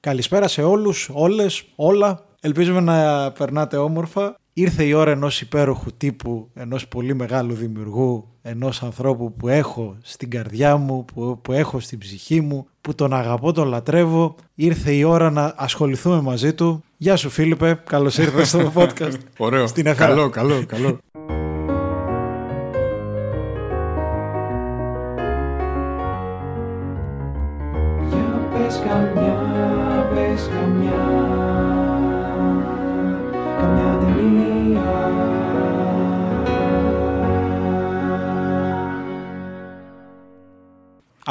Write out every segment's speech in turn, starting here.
Καλησπέρα σε όλους, όλες, όλα. Ελπίζουμε να περνάτε όμορφα. Ήρθε η ώρα ενός υπέροχου τύπου, ενός πολύ μεγάλου δημιουργού, ενός ανθρώπου που έχω στην καρδιά μου, που, που έχω στην ψυχή μου, που τον αγαπώ, τον λατρεύω. Ήρθε η ώρα να ασχοληθούμε μαζί του. Γεια σου Φίλιππε, καλώς ήρθες στο podcast. Ωραίο, Στην Εφέρα. καλό, καλό, καλό.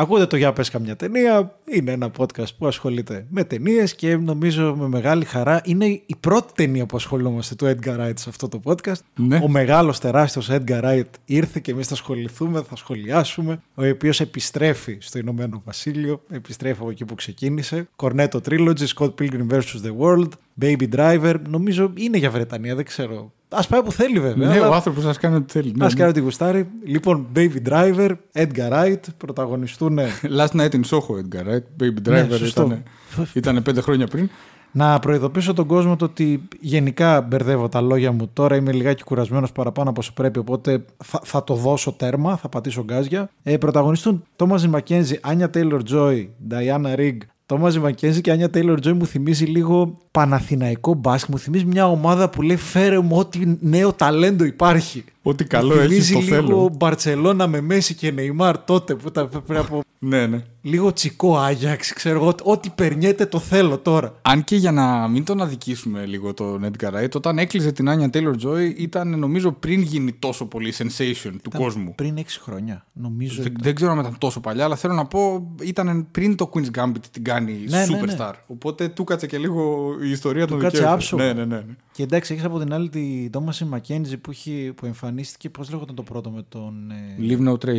Ακούτε το Για πες καμιά ταινία, είναι ένα podcast που ασχολείται με ταινίες και νομίζω με μεγάλη χαρά είναι η πρώτη ταινία που ασχολούμαστε του Edgar Wright σε αυτό το podcast. Ναι. Ο μεγάλος τεράστιος Edgar Wright ήρθε και εμείς θα ασχοληθούμε, θα σχολιάσουμε, ο οποίος επιστρέφει στο Ηνωμένο Βασίλειο, επιστρέφει από εκεί που ξεκίνησε. Cornetto Trilogy, Scott Pilgrim vs. The World, Baby Driver, νομίζω είναι για Βρετανία, δεν ξέρω. Ας πάει που θέλει βέβαια. ναι, αλλά- ο άνθρωπος σα κάνει ό,τι θέλει. Ναι, Ας κάνει ό,τι γουστάρει. Λοιπόν, Baby Driver, Edgar Wright, πρωταγωνιστούν Last night in Soho, Edgar, right? Baby Ναι, Driver σωστό. ήταν, ήταν πέντε χρόνια πριν. Να προειδοποιήσω τον κόσμο το ότι γενικά μπερδεύω τα λόγια μου τώρα. Είμαι λιγάκι κουρασμένος παραπάνω από όσο πρέπει. Οπότε θα, θα το δώσω τέρμα, θα πατήσω γκάζια. Ε, πρωταγωνιστούν Τόμαζι Μακένζι, Άνια Τέιλορ Τζόι, Νταϊάννα Ριγκ. Τόμαζι Μακένζι και Άνια Τέιλορ Τζόι μου θυμίζει λίγο Παναθηναϊκό μπάσκετ. Μου θυμίζει μια ομάδα που λέει φέρε μου ό,τι νέο ταλέντο υπάρχει. Ό,τι καλό μου έχει, θυμίζει το λίγο θέλω. Μπαρτσελώνα με Μέση και Νεϊμάρ τότε που ήταν πριν από Ναι, ναι. λίγο τσικό Άγιαξ. Ξέρω εγώ, ό,τι περνιέται το θέλω τώρα. Αν και για να μην τον αδικήσουμε λίγο τον Edgar Wright, όταν έκλεισε την Άνια Taylor Joy ήταν νομίζω πριν γίνει τόσο πολύ sensation του κόσμου. Πριν 6 χρόνια, νομίζω. Δεν, δεν ξέρω αν ήταν τόσο παλιά, αλλά θέλω να πω ήταν πριν το Queen's Gambit την κάνει Ναι, ναι, ναι. superstar. Οπότε του κάτσε και λίγο η ιστορία των κάτσε δικαίων. άψογα. Ναι, ναι, ναι. ναι. Και εντάξει, έχεις από την άλλη τη Τόμαση Μακέντζη που, έχει, που εμφανίστηκε. Πώς λέγονταν το πρώτο με τον. ε, Leave no trace.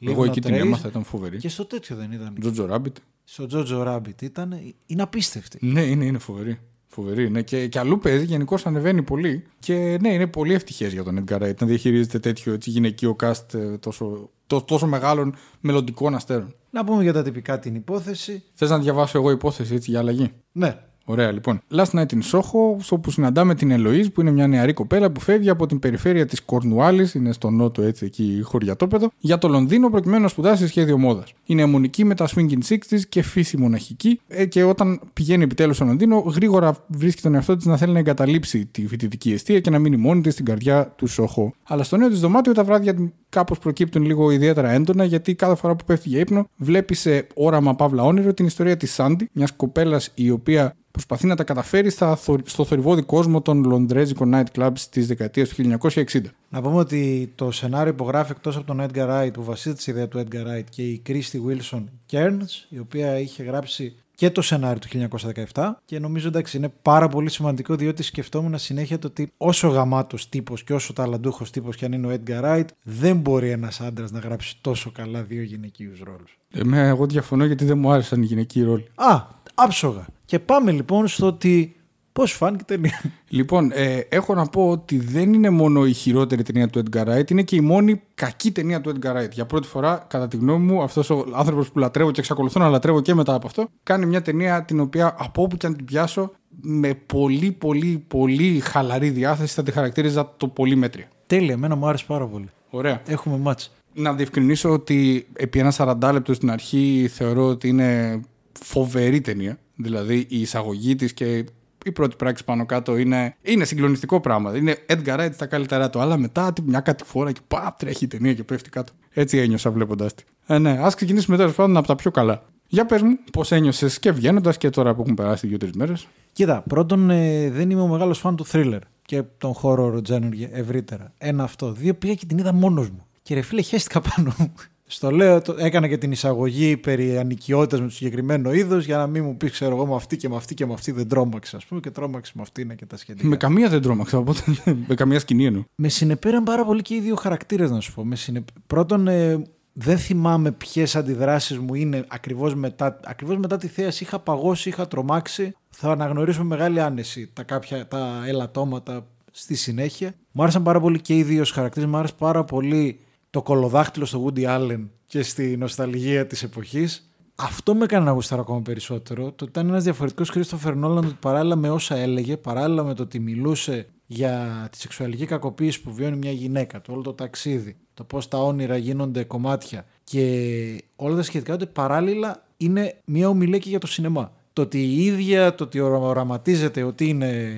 Leave Εγώ No εκεί την Trace. έμαθα, ήταν φοβερή. Και στο τέτοιο δεν ήταν. Jojo Rabbit. Στο Τζότζο Ράμπιτ ήταν. Είναι απίστευτη. Ναι, είναι, είναι φοβερή. Φοβερή, ναι. Και, και αλλού παίζει, γενικώς ανεβαίνει πολύ. Και ναι, είναι πολύ ευτυχές για τον Edgar Wright να διαχειρίζεται τέτοιο έτσι, γυναικείο cast ε, τόσο, τό- τόσο μεγάλων μελλοντικών αστέρων. Να πούμε για τα τυπικά την υπόθεση. Θες να διαβάσω εγώ υπόθεση έτσι για αλλαγή; Ναι. Ωραία, λοιπόν. Last night in Soho, όπου συναντάμε την Ελοή, που είναι μια νεαρή κοπέλα που φεύγει από την περιφέρεια της Κορνουάλη, είναι στο νότο έτσι εκεί χωριατόπεδο, για το Λονδίνο προκειμένου να σπουδάσει σχέδιο μόδας. Είναι αιμονική με τα swinging 60s και φύση μοναχική, ε, και όταν πηγαίνει επιτέλους στο Λονδίνο, γρήγορα βρίσκει τον εαυτό της να θέλει να εγκαταλείψει τη φοιτητική αιστεία και να μείνει μόνη της στην καρδιά του Σόχο. Αλλά στο νέο της δωμάτιο τα βράδια κάπως προκύπτουν λίγο ιδιαίτερα έντονα, γιατί κάθε φορά που πέφτει για ύπνο, βλέπεις σε όραμα παύλα όνειρο την ιστορία της Σάντι, μιας κοπέλας η οποία προσπαθεί να τα καταφέρει στα, θο- στο θορυβόδη κόσμο των λονδρέζικων night clubs της δεκαετίας του 1960. Να πούμε ότι το σενάριο υπογράφει εκτός από τον Edgar Wright που βασίζεται στη ιδέα του Edgar Wright και η Christy Wilson Cairns, η οποία είχε γράψει και το σενάριο του 1917 και νομίζω εντάξει είναι πάρα πολύ σημαντικό διότι σκεφτόμουν συνέχεια το ότι όσο γαμάτος τύπος και όσο ταλαντούχος τύπος και αν είναι ο Edgar Wright δεν μπορεί ένας άντρας να γράψει τόσο καλά δύο γυναικείους ρόλους. Εμένα, εγώ διαφωνώ γιατί δεν μου άρεσαν οι γυναικοί ρόλοι. Α, άψογα. Και πάμε λοιπόν στο ότι πώς φάνηκε η ταινία; Λοιπόν, ε, έχω να πω ότι δεν είναι μόνο η χειρότερη ταινία του Edgar Wright, είναι και η μόνη κακή ταινία του Edgar Wright. Για πρώτη φορά, κατά τη γνώμη μου, αυτός ο άνθρωπος που λατρεύω και εξακολουθώ να λατρεύω και μετά από αυτό, κάνει μια ταινία την οποία από όπου και αν την πιάσω, με πολύ, πολύ, πολύ χαλαρή διάθεση θα τη χαρακτήριζα το πολύ μέτρια. Τέλεια, εμένα μου άρεσε πάρα πολύ. Ωραία. Έχουμε μάτς. Να διευκρινίσω ότι επί ένα 40 λεπτό στην αρχή θεωρώ ότι είναι φοβερή ταινία. Δηλαδή η εισαγωγή της και η πρώτη πράξη πάνω κάτω είναι, είναι συγκλονιστικό πράγμα. Είναι Edgar Wright στα καλύτερά του. Αλλά μετά τι- μια κατηφόρα και παπ, τρέχει η ταινία και πέφτει κάτω. Έτσι ένιωσα βλέποντάς τη. Ε, ναι, ας ξεκινήσουμε τέλος πάντων από τα πιο καλά. Για πες μου, πώς ένιωσες και βγαίνοντας και τώρα που έχουν περάσει δύο-τρει μέρες; Κοίτα, πρώτον ε, δεν είμαι ο μεγάλος φαν του thriller και τον horror genre ευρύτερα. Ένα αυτό. Δύο πήγα και την είδα μόνος μου. Και ρε φίλε χαίστηκα πάνω μου. Στο λέω, το, έκανα και την εισαγωγή περί ανοικιότητας με το συγκεκριμένο είδος για να μην μου πει, ξέρω εγώ, με αυτή και με αυτή και με αυτή δεν τρόμαξε, ας πούμε, και τρόμαξε με αυτή είναι και τα σχετικά. Με καμία δεν τρόμαξα, οπότε με καμία σκηνή εννοώ. Με συνεπέραν πάρα πολύ και οι δύο χαρακτήρες, να σου πω. Με συνε... Πρώτον, ε, δεν θυμάμαι ποιες αντιδράσεις μου είναι ακριβώς μετά, ακριβώς μετά τη θέαση. Είχα παγώσει, είχα τρομάξει. Θα αναγνωρίσω με μεγάλη άνεση τα, κάποια, τα ελαττώματα στη συνέχεια. Μου άρεσαν πάρα πολύ και οι δύο χαρακτήρες. Μου άρεσε πάρα πολύ το κολοδάχτυλο στο Woody Allen και στη νοσταλγία της εποχής. αυτό με έκανε να γουστάρω ακόμα περισσότερο. Το ότι ήταν ένας διαφορετικός Christopher Nolan ότι παράλληλα με όσα έλεγε, παράλληλα με το ότι μιλούσε για τη σεξουαλική κακοποίηση που βιώνει μια γυναίκα, το όλο το ταξίδι, το πώς τα όνειρα γίνονται κομμάτια και όλα τα σχετικά, ότι παράλληλα είναι μια ομιλία και για το σινεμά. Το ότι η ίδια, το ότι οραματίζεται ότι είναι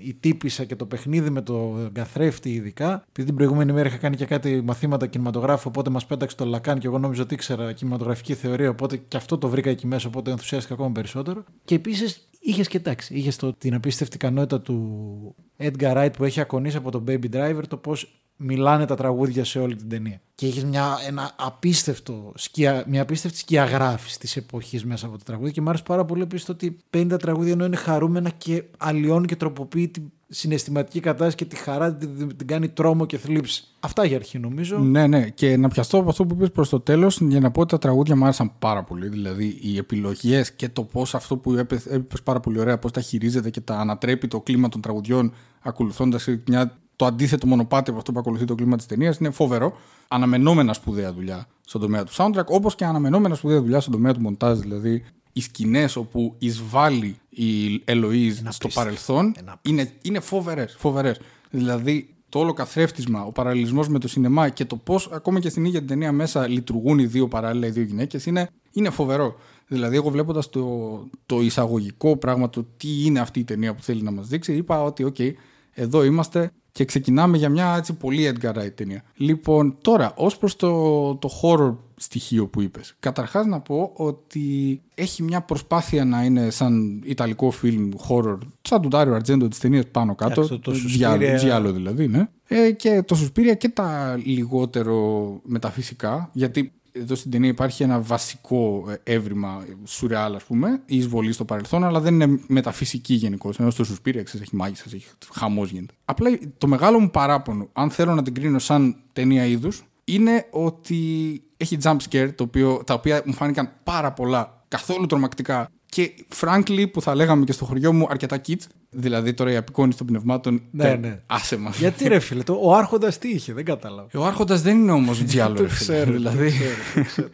η τύπησα και το παιχνίδι με το καθρέφτη ειδικά. Επειδή την προηγούμενη μέρα είχα κάνει και κάτι μαθήματα κινηματογράφου, οπότε μας πέταξε το Λακάν και εγώ νόμιζα ότι ήξερα κινηματογραφική θεωρία, οπότε και αυτό το βρήκα εκεί μέσα, οπότε ενθουσιάστηκα ακόμα περισσότερο. Και επίσης είχες και εντάξει, είχες την απίστευτη ικανότητα του Edgar Wright που έχει ακονίσει από τον Baby Driver το πώς μιλάνε τα τραγούδια σε όλη την ταινία. Και έχεις μια, ένα απίστευτο, σκια, μια απίστευτη σκιαγράφηση της εποχής μέσα από τα τραγούδια. Και μου άρεσε πάρα πολύ επίσης το ότι παίρνει τα τραγούδια ενώ είναι χαρούμενα και αλλοιώνει και τροποποιεί την συναισθηματική κατάσταση και τη χαρά την, την κάνει τρόμο και θλίψη. Αυτά για αρχή νομίζω. Ναι, ναι. Και να πιαστώ από αυτό που είπες προς το τέλος, για να πω ότι τα τραγούδια μου άρεσαν πάρα πολύ. Δηλαδή, οι επιλογές και το πώς αυτό που είπε πάρα πολύ ωραία, πώς τα χειρίζεται και τα ανατρέπει το κλίμα των τραγουδιών, ακολουθώντας μια το αντίθετο μονοπάτι από αυτό που ακολουθεί το κλίμα της ταινίας είναι φοβερό. Αναμενόμενα σπουδαία δουλειά στον τομέα του soundtrack, όπως και αναμενόμενα σπουδαία δουλειά στον τομέα του μοντάζ. Δηλαδή, οι σκηνές όπου εισβάλλει η Ελοίζ στο παρελθόν είναι, είναι φοβερές. Φοβερές. Δηλαδή, το όλο καθρέφτισμα, ο παραλληλισμός με το σινεμά και το πώς ακόμα και στην ίδια την ταινία μέσα λειτουργούν οι δύο παράλληλα, οι δύο γυναίκες, είναι, είναι φοβερό. Δηλαδή, εγώ βλέποντας το, το εισαγωγικό πράγμα, το τι είναι αυτή η ταινία που θέλει να μας δείξει, είπα ότι, OK, εδώ είμαστε και ξεκινάμε για μια έτσι πολύ Edgar Wright ταινία. Λοιπόν, τώρα, ως προς το, το horror στοιχείο που είπες. Καταρχάς να πω ότι έχει μια προσπάθεια να είναι σαν ιταλικό φιλμ horror, σαν του Ντάριο Αρτζέντο της ταινίας πάνω κάτω. Εντάξει, το- το Τζιάλο- Suspiria- Τζιάλο δηλαδή, ναι. Ε, και το Suspiria και τα λιγότερο μεταφυσικά, γιατί εδώ στην ταινία υπάρχει ένα βασικό ε, έβριμα σουρεάλ, ας πούμε, η εισβολή στο παρελθόν, αλλά δεν είναι μεταφυσική γενικώ. Ενώ στο Suspiria, ξέρεις, έχει μάγισσα, έχει χαμός γίνεται. Απλά το μεγάλο μου παράπονο, αν θέλω να την κρίνω σαν ταινία είδους, είναι ότι έχει jump scare, το οποίο, τα οποία μου φάνηκαν πάρα πολλά, καθόλου τρομακτικά και frankly που θα λέγαμε και στο χωριό μου αρκετά kids. Δηλαδή τώρα η απεικόνηση των πνευμάτων. Ναι, τε- ναι. Άσε μας. Γιατί ρε φίλε, το, ο Άρχοντας τι είχε, δεν κατάλαβα. Ο Άρχοντας δεν είναι όμως τζιάλο. το ρε φίλε. ξέρω, δηλαδή,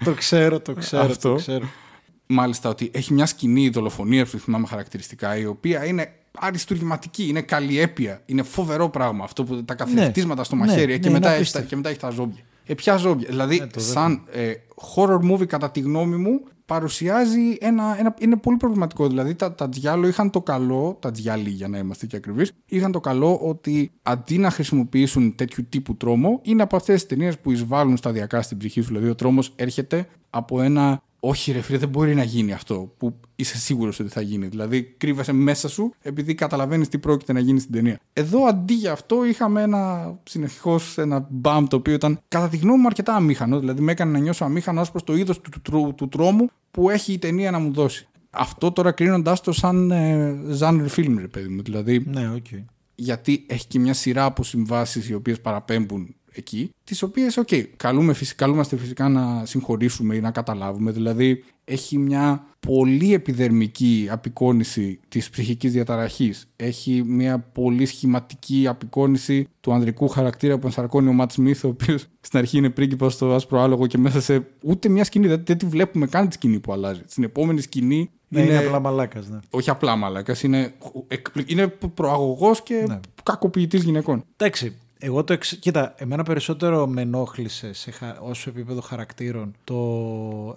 το ξέρω, το ξέρω, Αυτό. το ξέρω. μάλιστα ότι έχει μια σκηνή δολοφονίας που θυμάμαι χαρακτηριστικά, η οποία είναι αριστουργηματική, είναι καλλιέπεια, είναι φοβερό πράγμα αυτό που τα καθρεφτίσματα στο Ναι, μαχαίρι ναι, και, είναι μετά έχει, τα- απίστευτο. και μετά έχει τα ζόμπια. Ε, ποια ζόμπια; Δηλαδή, Ναι, το σαν ε, horror movie, κατά τη γνώμη μου, παρουσιάζει ένα, ένα. Είναι πολύ προβληματικό. Δηλαδή, τα, τα τζιάλο είχαν το καλό, τα τζιάλι για να είμαστε και ακριβείς, είχαν το καλό ότι αντί να χρησιμοποιήσουν τέτοιου τύπου τρόμο, είναι από αυτές τις ταινίες που εισβάλλουν σταδιακά στην ψυχή σου. Δηλαδή, ο τρόμος έρχεται από ένα όχι, ρε φίλε, δεν μπορεί να γίνει αυτό που είσαι σίγουρος ότι θα γίνει. Δηλαδή, κρύβεσαι μέσα σου επειδή καταλαβαίνεις τι πρόκειται να γίνει στην ταινία. Εδώ αντί για αυτό είχαμε ένα συνεχώς ένα μπαμ το οποίο ήταν κατά τη γνώμη μου αρκετά αμήχανο. Δηλαδή, με έκανε να νιώσω αμήχανος ω προς το είδος του, του, του, του τρόμου που έχει η ταινία να μου δώσει. Αυτό τώρα κρίνοντάς το σαν ε, genre film, ρε παιδί μου. Δηλαδή, Ναι, οκ. γιατί έχει και μια σειρά από συμβάσεις οι οποίες παραπέμπουν εκεί, τις οποίες, οκ, καλούμε, φυσι- καλούμαστε φυσικά να συγχωρήσουμε ή να καταλάβουμε. Δηλαδή, έχει μια πολύ επιδερμική απεικόνιση της ψυχικής διαταραχής. Έχει μια πολύ σχηματική απεικόνιση του ανδρικού χαρακτήρα που ενσαρκώνει ο Ματ Σμιθ, ο οποίος στην αρχή είναι πρίγκιπας στο άσπρο άλογο και μέσα σε ούτε μια σκηνή, δεν, δεν τη βλέπουμε καν τη σκηνή που αλλάζει. Στην επόμενη σκηνή Ναι, είναι απλά μαλάκας. Ναι. όχι απλά μαλάκας, είναι, εκπλη- είναι προαγωγός και Ναι. κακοποιητής γυναικών. Εντάξει, εγώ το εξ... Κοίτα, εμένα περισσότερο με ενόχλησε σε χα... ως επίπεδο χαρακτήρων το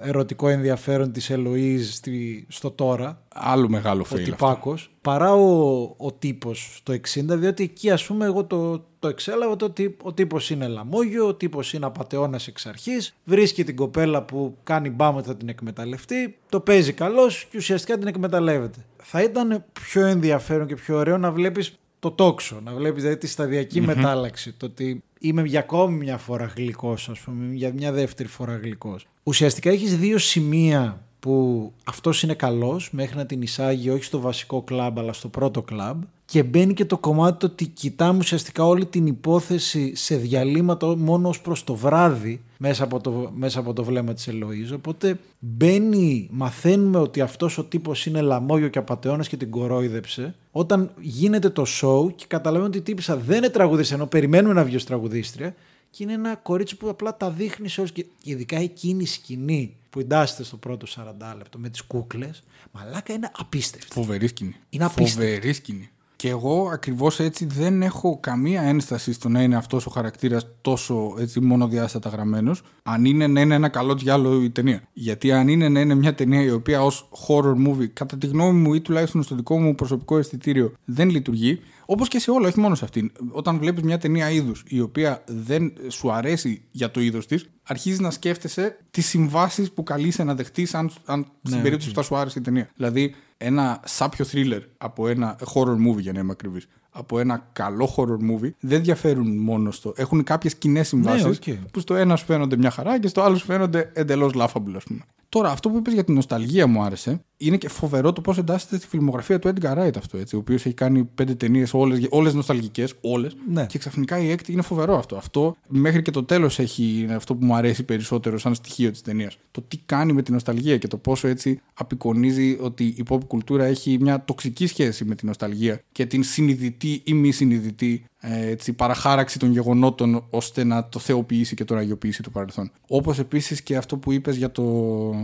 ερωτικό ενδιαφέρον της Ελοΐζ στη... στο τώρα, Άλλο μεγάλο ο fail αυτό. τυπάκος, παρά ο, ο τύπος το 60, διότι εκεί ας πούμε εγώ το, το εξέλαβα το ότι ο τύπος είναι λαμόγιο, ο τύπος είναι απατεώνας εξ αρχής, βρίσκει την κοπέλα που κάνει μπάμ ότι θα την εκμεταλλευτεί, το παίζει καλός και ουσιαστικά την εκμεταλλεύεται. Θα ήταν πιο ενδιαφέρον και πιο ωραίο να βλέπεις το τόξο, να βλέπεις δηλαδή τη σταδιακη μετάλλαξη, το ότι είμαι για ακόμη μια φορά γλυκός ας πούμε, για μια δεύτερη φορά γλυκός. Ουσιαστικά έχεις δύο σημεία που αυτός είναι καλός μέχρι να την εισάγει όχι στο βασικό κλαμπ αλλά στο πρώτο κλαμπ και μπαίνει και το κομμάτι το ότι κοιτάμε ουσιαστικά όλη την υπόθεση σε διαλύματα μόνο ως προς το βράδυ μέσα από το, μέσα από το βλέμμα της Ελοΐζ οπότε μπαίνει, μαθαίνουμε ότι αυτός ο τύπος είναι λαμόγιο και απατεώνας και την κορόιδεψε όταν γίνεται το show και καταλαβαίνω ότι η τύπησα δεν είναι τραγουδίστρια ενώ περιμένουμε να βγει ως τραγουδίστρια και είναι ένα κορίτσι που απλά τα δείχνει σε όλους και ειδικά εκείνη η σκηνή που εντάσσεται στο πρώτο 40 λεπτό με τις κούκλες, μαλάκα είναι απίστευτη. Φοβερή σκηνή. Είναι απίστευτη. Φοβερή σκηνή. Και εγώ ακριβώς έτσι δεν έχω καμία ένσταση στο να είναι αυτός ο χαρακτήρας τόσο έτσι μονοδιάστατα γραμμένος, αν είναι να είναι ένα καλό διάλογο η ταινία. Γιατί αν είναι να είναι μια ταινία η οποία ως horror movie, κατά τη γνώμη μου ή τουλάχιστον στο δικό μου προσωπικό αισθητήριο, δεν λειτουργεί, όπως και σε όλα, όχι μόνο σε αυτήν. Όταν βλέπεις μια ταινία είδους η οποία δεν σου αρέσει για το είδος της, αρχίζεις να σκέφτεσαι τις συμβάσεις που καλείσαι να δεχτείς αν, αν στην περίπτωση που θα σου άρεσε η ταινία. Δηλαδή, ένα σάπιο thriller από ένα horror movie, για να είμαι ακριβής, από ένα καλό horror movie, δεν διαφέρουν μόνο στο. Έχουν κάποιες κοινές συμβάσεις οκ. που στο ένα σου φαίνονται μια χαρά και στο άλλο σου φαίνονται εντελώς laughable, ας πούμε. Τώρα, αυτό που είπες για την νοσταλγία μου άρεσε. Είναι και φοβερό το πώς εντάσσεται στη φιλμογραφία του Edgar Wright αυτό. Έτσι, ο οποίος έχει κάνει πέντε ταινίες, όλες όλες νοσταλγικές, όλες. Ναι. Και ξαφνικά η έκτη είναι φοβερό αυτό. Αυτό μέχρι και το τέλος έχει είναι αυτό που μου αρέσει περισσότερο σαν στοιχείο της ταινίας. Το τι κάνει με την νοσταλγία και το πόσο έτσι απεικονίζει ότι η pop κουλτούρα έχει μια τοξική σχέση με την νοσταλγία και την συνειδητή ή μη συνειδητή ε, έτσι, παραχάραξη των γεγονότων ώστε να το θεοποιήσει και το αγιοποιήσει το παρελθόν. Όπως επίσης και αυτό που είπες για το,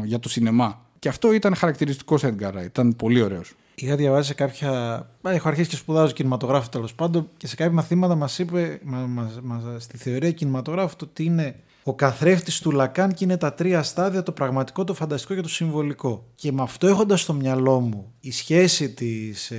για το σινεμά. Και αυτό ήταν χαρακτηριστικός σε Edgar Wright. Ήταν πολύ ωραίος. Είχα διαβάσει σε κάποια. Μα, Έχω αρχίσει και σπουδάζω κινηματογράφο τέλος πάντων και σε κάποια μαθήματα μας είπε μα, μας- μας- στη θεωρία κινηματογράφου το ότι είναι ο καθρέφτης του Λακάν και είναι τα τρία στάδια, το πραγματικό, το φανταστικό και το συμβολικό. Και με αυτό έχοντας στο μυαλό μου η σχέση της ε,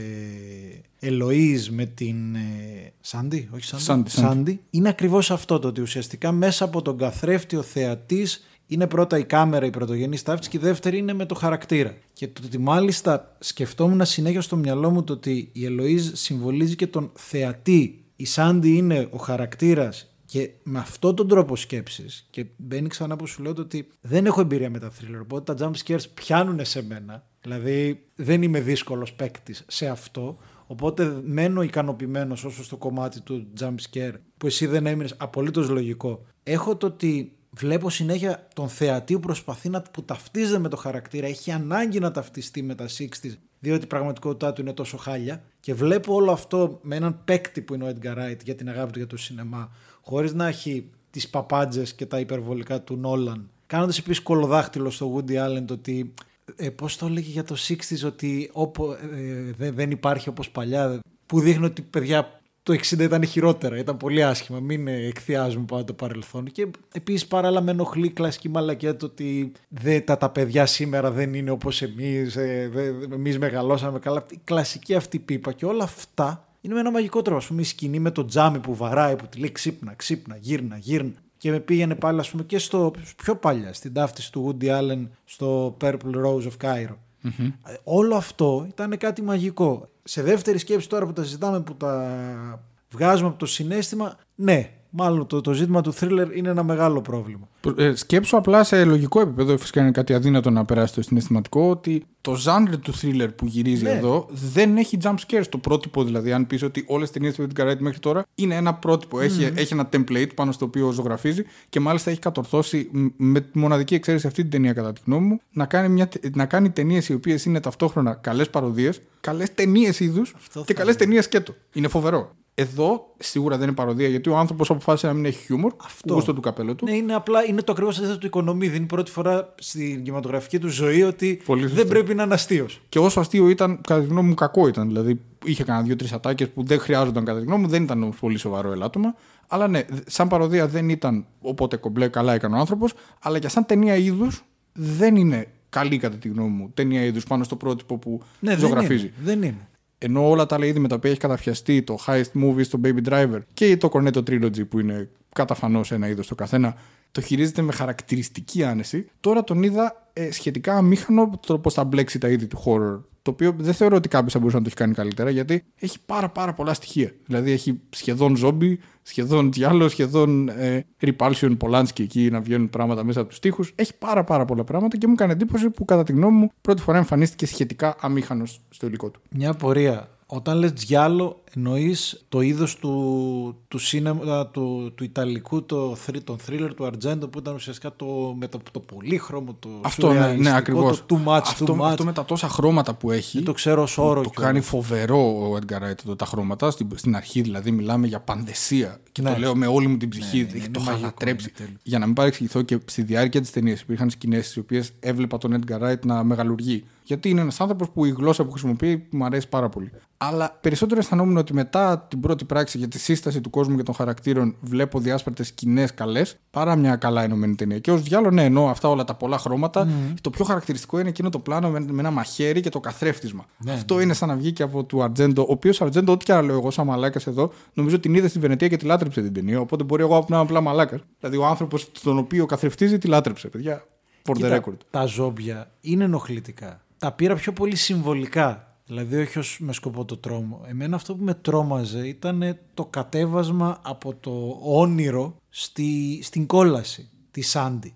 Ελοής με την ε, Σάντι, όχι Σάντι, Σάντι, Σάντι. είναι ακριβώς αυτό το ότι ουσιαστικά μέσα από τον καθρέφτη ο θεατής είναι πρώτα η κάμερα η πρωτογενή ταύτη και η δεύτερη είναι με το χαρακτήρα. Και το ότι μάλιστα σκεφτόμουν συνέχεια στο μυαλό μου το ότι η Ελοίζ συμβολίζει και τον θεατή. Η Σάντι είναι ο χαρακτήρας και με αυτόν τον τρόπο σκέψη, και μπαίνει ξανά που σου λέω το ότι δεν έχω εμπειρία με τα thriller. Οπότε τα jump scares πιάνουν σε μένα. Δηλαδή δεν είμαι δύσκολος παίκτης σε αυτό. Οπότε μένω ικανοποιημένος όσο στο κομμάτι του jump scare που εσύ δεν έμεινες απολύτως λογικό. Έχω το ότι βλέπω συνέχεια τον θεατή που προσπαθεί να που ταυτίζεται με το χαρακτήρα, έχει ανάγκη να ταυτιστεί με τα 60s, διότι η πραγματικότητά του είναι τόσο χάλια. Και βλέπω όλο αυτό με έναν παίκτη που είναι ο Edgar Wright για την αγάπη του για το σινεμά, χωρίς να έχει τις παπάντζες και τα υπερβολικά του Νόλαν. Κάνοντας επίσης κολοδάχτυλο στο Woody Allen το ότι ε, πώς το έλεγε για το 60s ότιόπο, ε, δε- δεν υπάρχει όπως παλιά που δείχνει ότι παιδιά το 60 ήταν χειρότερα, ήταν πολύ άσχημα, μην ε, εκθιάζουμε πάντα το παρελθόν και επίσης παράλληλα με ενοχλεί η κλασική μαλακιά το ότι δε, τα, τα παιδιά σήμερα δεν είναι όπως εμείς, ε, δε, εμείς μεγαλώσαμε καλά, η κλασική αυτή πίπα και όλα αυτά είναι με ένα μαγικό τρόπο. Α πούμε, η σκηνή με το τζάμι που βαράει, που τη λέει ξύπνα, ξύπνα, γύρνα, γύρνα. Και με πήγαινε πάλι, ας πούμε, και στο πιο παλιά, στην ταύτιση του Woody Allen στο Purple Rose of Cairo. Ε, Όλο αυτό ήταν κάτι μαγικό. Σε δεύτερη σκέψη τώρα που τα συζητάμε, που τα βγάζουμε από το συνέστημα, ναι, μάλλον το, το ζήτημα του thriller είναι ένα μεγάλο πρόβλημα. Ε, σκέψου απλά σε λογικό επίπεδο, φυσικά είναι κάτι αδύνατο να περάσει το συναισθηματικό, ότι το genre του thriller που γυρίζει Ναι. εδώ δεν έχει jump scares. Το πρότυπο δηλαδή, αν πεις ότι όλες τι ταινίες του Edgar Wright μέχρι τώρα είναι ένα πρότυπο. Έχει, έχει ένα template πάνω στο οποίο ζωγραφίζει και μάλιστα έχει κατορθώσει μ, με τη μοναδική εξαίρεση αυτή την ταινία, κατά τη γνώμη μου, να κάνει, μια, τε- να κάνει ταινίες οι οποίες είναι ταυτόχρονα καλές παροδίες, καλές ταινίες είδους Αυτό και θα καλές ταινίες σκέτο. Είναι φοβερό. Εδώ σίγουρα δεν είναι παροδία γιατί ο άνθρωπος αποφάσισε να μην έχει χιούμορ. Αυτό. Γούστο του καπέλο του. Ναι, είναι απλά είναι το ακριβώς αντίθετο του οικονομίδη. Είναι η πρώτη φορά στην κινηματογραφική του ζωή ότι Πολύ δεν σωστό. πρέπει να είναι αστείος. Και όσο αστείο ήταν, κατά τη γνώμη μου, κακό ήταν. Δηλαδή, είχε κανένα δύο-τρεις ατάκες που δεν χρειάζονταν κατά τη γνώμη μου, δεν ήταν όμως πολύ σοβαρό ελάττωμα. Αλλά ναι, σαν παροδία δεν ήταν οπότε κομπλέ, καλά έκανε ο άνθρωπος. Αλλά και σαν ταινία είδους δεν είναι καλή κατά τη γνώμη μου. Ταινία είδους πάνω στο πρότυπο που Ναι, δεν ζωγραφίζει. είναι. Δεν είναι. Ενώ όλα τα άλλα είδη με τα οποία έχει καταφιαστεί, το Heist Movies, το Baby Driver και το Cornetto Trilogy που είναι καταφανώς ένα είδος το καθένα, το χειρίζεται με χαρακτηριστική άνεση. Τώρα τον είδα ε, σχετικά αμήχανο το πώς θα μπλέξει τα είδη του horror. Το οποίο δεν θεωρώ ότι κάποιος θα μπορούσε να το έχει κάνει καλύτερα γιατί έχει πάρα πάρα πολλά στοιχεία. Δηλαδή έχει σχεδόν ζόμπι, σχεδόν τζιάλο, σχεδόν ε, Repulsion Polanski εκεί να βγαίνουν πράγματα μέσα από τους τοίχου. Έχει πάρα πάρα πολλά πράγματα και μου έκανε εντύπωση που κατά τη γνώμη μου πρώτη φορά εμφανίστηκε σχετικά αμήχανος στο υλικό του. Μια απορία. Όταν λες τζιάλο, εννοείς το είδος του, του, σίνεμα, του, του Ιταλικού, το, θρι- τον thriller του Αρτζέντο που ήταν ουσιαστικά το, με το, το πολύχρωμο, το Αυτό ναι, σουρεαλιστικό, ναι, ακριβώς. το too much, αυτό, too much. αυτό με τα τόσα χρώματα που έχει. Δεν το ξέρω ως όρο Το κιόλας. κάνει φοβερό ο Edgar Wright εδώ τα χρώματα. Στην, στην αρχή δηλαδή μιλάμε για πανδεσία. Και Ναι. το λέω με όλη μου την ψυχή. ναι, έχει είναι το μαγικό, χαλατρέψει. είναι τέλειο. Για να μην παρεξηγηθώ και στη διάρκεια της ταινίας υπήρχαν σκηνές τι οποίες έβλεπα τον Edgar Wright να μεγαλουργεί. Γιατί είναι ένας άνθρωπος που η γλώσσα που χρησιμοποιεί μου αρέσει πάρα πολύ. Αλλά περισσότερο αισθανόμουν ότι μετά την πρώτη πράξη για τη σύσταση του κόσμου και των χαρακτήρων βλέπω διάσπαρτες σκηνές καλές παρά μια καλά ενωμένη ταινία. Και ως διάλογο, ναι, εννοώ αυτά όλα τα πολλά χρώματα. Το πιο χαρακτηριστικό είναι εκείνο το πλάνο με, με ένα μαχαίρι και το καθρέφτισμα. Ναι, Αυτό είναι σαν να βγει και από του Αρτζέντο, ο οποίος Αρτζέντο, ό,τι και να λέω εγώ, σαν μαλάκας εδώ, νομίζω την είδε στη Βενετία και τη λάτρεψε την ταινία. Οπότε μπορεί εγώ να είμαι απλά μαλάκας. Δηλαδή ο άνθρωπος τον οποίο καθρεφτίζει τη λάτρεψε, παιδιά. For the Κοίτα, record. Τα ζόμπια είναι ενοχλητικά. Τα πήρα πιο πολύ συμβολικά. Δηλαδή όχι ως με σκοπό το τρόμο. Εμένα αυτό που με τρόμαζε ήταν το κατέβασμα από το όνειρο στη, στην κόλαση τη Σάντι.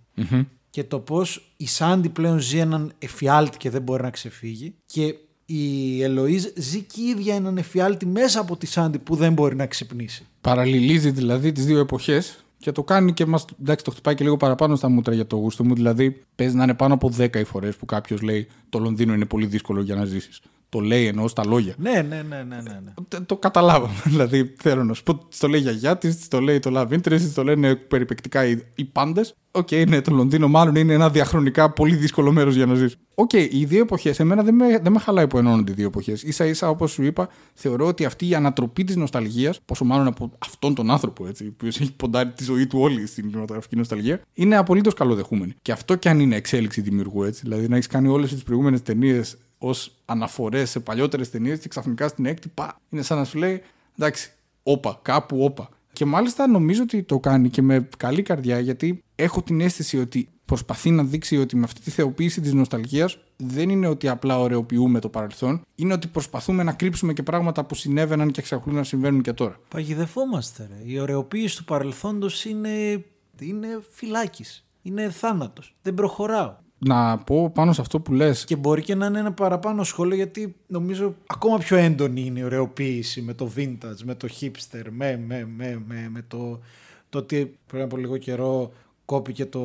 Και το πώς η Σάντι πλέον ζει έναν εφιάλτη και δεν μπορεί να ξεφύγει και η Ελοίζ ζει και η ίδια έναν εφιάλτη μέσα από τη Σάντι που δεν μπορεί να ξυπνήσει. Παραλληλίζει δηλαδή τις δύο εποχές και το κάνει και μα. Εντάξει, το χτυπάει και λίγο παραπάνω στα μούτρα για το γούστο μου. Δηλαδή, παίζει να είναι πάνω από 10 οι φορές που κάποιος λέει Το Λονδίνο είναι πολύ δύσκολο για να ζήσεις. Το λέει εννοώ στα λόγια. Ναι, ναι, ναι, ναι, ναι. ναι. Το, το καταλάβαμε. Δηλαδή, θέλω να σου πω, το λέει η γιαγιά της, το λέει το Love Interest, της, το λένε περιπαικτικά οι, οι πάντες. Οκ, ναι, το Λονδίνο μάλλον είναι ένα διαχρονικά πολύ δύσκολο μέρος για να ζήσει. Οκ, οι δύο εποχές, εμένα δεν με, δεν με χαλάει που ενώνονται οι δύο εποχές. ίσα ίσα, όπως σου είπα, θεωρώ ότι αυτή η ανατροπή της νοσταλγίας, πόσο μάλλον από αυτόν τον άνθρωπο, έτσι, ο οποίος έχει ποντάρει τη ζωή του όλη στην κινηματογραφική νοσταλγία, είναι απολύτως καλοδεχούμενη. Και αυτό κι αν είναι εξέλιξη δημιουργού, έτσι. Δηλαδή να έχεις κάνει όλες τις προηγούμενες ταινίες ως αναφορές σε παλιότερες ταινίες και ξαφνικά στην έκτη, πα, είναι σαν να σου λέει εντάξει, όπα, κάπου όπα. Και μάλιστα νομίζω ότι το κάνει και με καλή καρδιά γιατί έχω την αίσθηση ότι προσπαθεί να δείξει ότι με αυτή τη θεοποίηση της νοσταλγίας δεν είναι ότι απλά ωρεοποιούμε το παρελθόν, είναι ότι προσπαθούμε να κρύψουμε και πράγματα που συνέβαιναν και εξακολουθούν να συμβαίνουν και τώρα. Παγιδευόμαστε ρε. Η ωρεοποίηση του παρελθόντος είναι, είναι φυλάκης. Είναι θάνατος. Δεν προχωράω. Να πω πάνω σε αυτό που λες Και μπορεί και να είναι ένα παραπάνω σχόλιο γιατί νομίζω ακόμα πιο έντονη είναι η ωρεοποίηση με το vintage, με το hipster, με, με, με, με, με το, το ότι πριν από λίγο καιρό κόπηκε το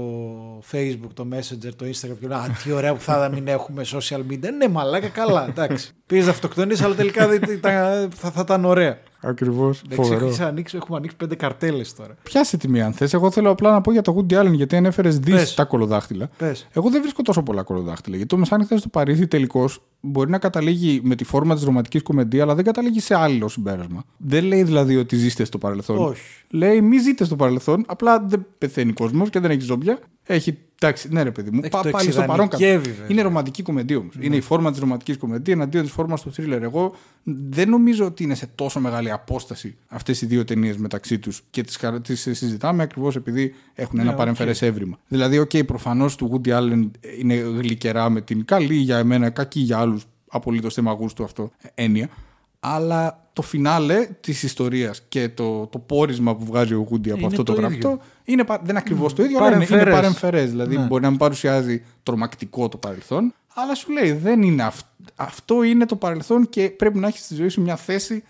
facebook, το messenger, το instagram και λέει «Α, τι ωραία που θα ήταν να μην έχουμε social media». Ναι μαλάκα καλά, εντάξει. Πήγες να αυτοκτονείς αλλά τελικά δεν ήταν- θα, θα ήταν ωραία. Ακριβώς. Εντάξει, Φοβερό. έχεις ανοίξει, έχουμε ανοίξει πέντε καρτέλες τώρα. Πιάσε τη μία αν θες. Εγώ θέλω απλά να πω για το Woody Allen γιατί ανέφερε δι- Πες. τα κολοδάχτυλα. Πες. Εγώ δεν βρίσκω τόσο πολλά κολοδάχτυλα. Γιατί το μεσάνυχτα στο Παρίσι τελικώς μπορεί να καταλήγει με τη φόρμα της ρομαντικής κομεντί, αλλά δεν καταλήγει σε άλλο συμπέρασμα. Δεν λέει δηλαδή ότι ζήστε στο παρελθόν. Όχι. Λέει μη ζείτε στο παρελθόν, απλά δεν πεθαίνει κόσμος και δεν έχει ζόμπια. Έχει. Εντάξει, ναι, ρε παιδί μου. Έχει Πά, το πάλι στο παρόν κατά. εξιδανικεύει, βέβαια. Είναι ρομαντική κομεντί όμως. Ναι. Είναι η φόρμα της ρομαντικής κομεντί εναντίον της φόρμας του θρίλερ. Εγώ δεν νομίζω ότι είναι σε τόσο μεγάλη απόσταση αυτές οι δύο ταινίες μεταξύ τους και τις συζητάμε ακριβώς επειδή έχουν ένα Ναι, παρεμφερές εύρημα. Δηλαδή, οκ, προφανώς του Woody Allen είναι γλυκερά με την καλή για εμένα, κακή για άλλους, απολύτως θέμα γούστου αυτό έννοια. Αλλά το φινάλε της ιστορίας και το, το πόρισμα που βγάζει ο Woody από Είναι αυτό το, το γραφτό ίδιο. είναι, πα- δεν είναι ακριβώς το ίδιο, αλλά είναι, είναι Παρεμφερές. παρεμφερές. Δηλαδή, Ναι. μπορεί να μην παρουσιάζει τρομακτικό το παρελθόν, αλλά σου λέει δεν είναι αυ- αυτό είναι το παρελθόν και πρέπει να έχεις στη ζωή σου μια θέση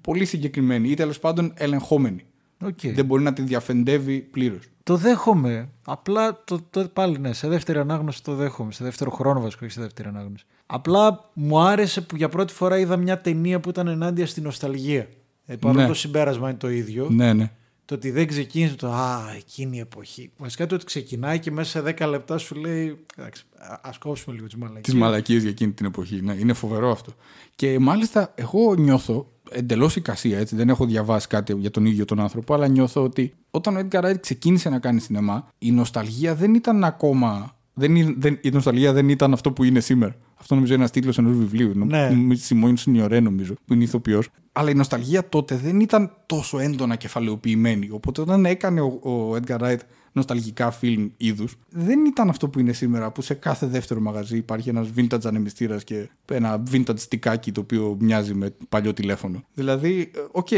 πολύ συγκεκριμένη ή τέλος πάντων ελεγχόμενη. Οκ. Δεν μπορεί να τη διαφεντεύει πλήρως. Το δέχομαι. Απλά το, το, πάλι ναι, σε δεύτερη ανάγνωση το δέχομαι. Σε δεύτερο χρόνο βασικό, όχι σε δεύτερη ανάγνωση. Απλά μου άρεσε που για πρώτη φορά είδα μια ταινία που ήταν ενάντια στην νοσταλγία. Ε, παρόλο Ναι. το συμπέρασμα είναι το ίδιο. Ναι, ναι. Το ότι δεν ξεκίνησε το Α, εκείνη η εποχή. Βασικά το ότι ξεκινάει και μέσα σε 10 λεπτά σου λέει. Εντάξει, α κόψουμε λίγο τις μαλακίες. Τις μαλακίες για εκείνη την εποχή. Ναι, είναι φοβερό αυτό. Και μάλιστα, εγώ νιώθω εντελώς εικασία, έτσι. Δεν έχω διαβάσει κάτι για τον ίδιο τον άνθρωπο, αλλά νιώθω ότι όταν ο Edgar Wright ξεκίνησε να κάνει σινεμά, η νοσταλγία δεν ήταν ακόμα. Δεν, είναι- δεν, η νοσταλγία δεν ήταν αυτό που είναι σήμερα. Αυτό νομίζω είναι ένας τίτλος ενός βιβλίου. Ναι. Ναι. Σιμόν Σινιορέ, νομίζω, που είναι ηθοποιός. Αλλά η νοσταλγία τότε δεν ήταν τόσο έντονα κεφαλαιοποιημένη. Οπότε όταν έκανε ο, ο Edgar Wright νοσταλγικά φιλμ είδους, δεν ήταν αυτό που είναι σήμερα, που σε κάθε δεύτερο μαγαζί υπάρχει ένας vintage ανεμιστήρας και ένα vintage στικάκι το οποίο μοιάζει με παλιό τηλέφωνο. Δηλαδή, ε, οκ,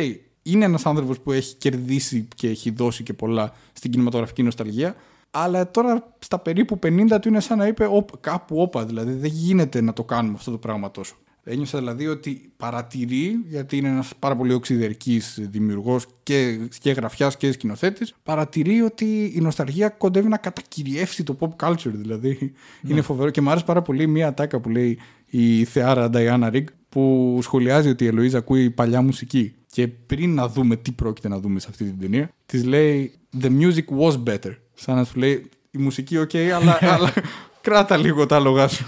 είναι ένας άνθρωπος που έχει κερδίσει και έχει δώσει και πολλά στην κινηματογραφική νοσταλγία. Αλλά τώρα στα περίπου 50 του είναι σαν να είπε «Οπ, κάπου όπα. Δηλαδή δεν γίνεται να το κάνουμε αυτό το πράγμα τόσο. Ένιωσα δηλαδή ότι παρατηρεί, γιατί είναι ένας πάρα πολύ οξυδερκής δημιουργός και, και γραφιάς και σκηνοθέτης, παρατηρεί ότι η νοσταλγία κοντεύει να κατακυριεύσει το pop culture. Δηλαδή είναι φοβερό και μου άρεσε πάρα πολύ μία ατάκα που λέει η θεάρα Diana Rigg που σχολιάζει ότι η Ελοίζα ακούει παλιά μουσική. Και πριν να δούμε τι πρόκειται να δούμε σε αυτή την ταινία, της λέει The music was better. Σαν να σου λέει η μουσική, οκ, αλλά, αλλά κράτα λίγο τα άλογα σου.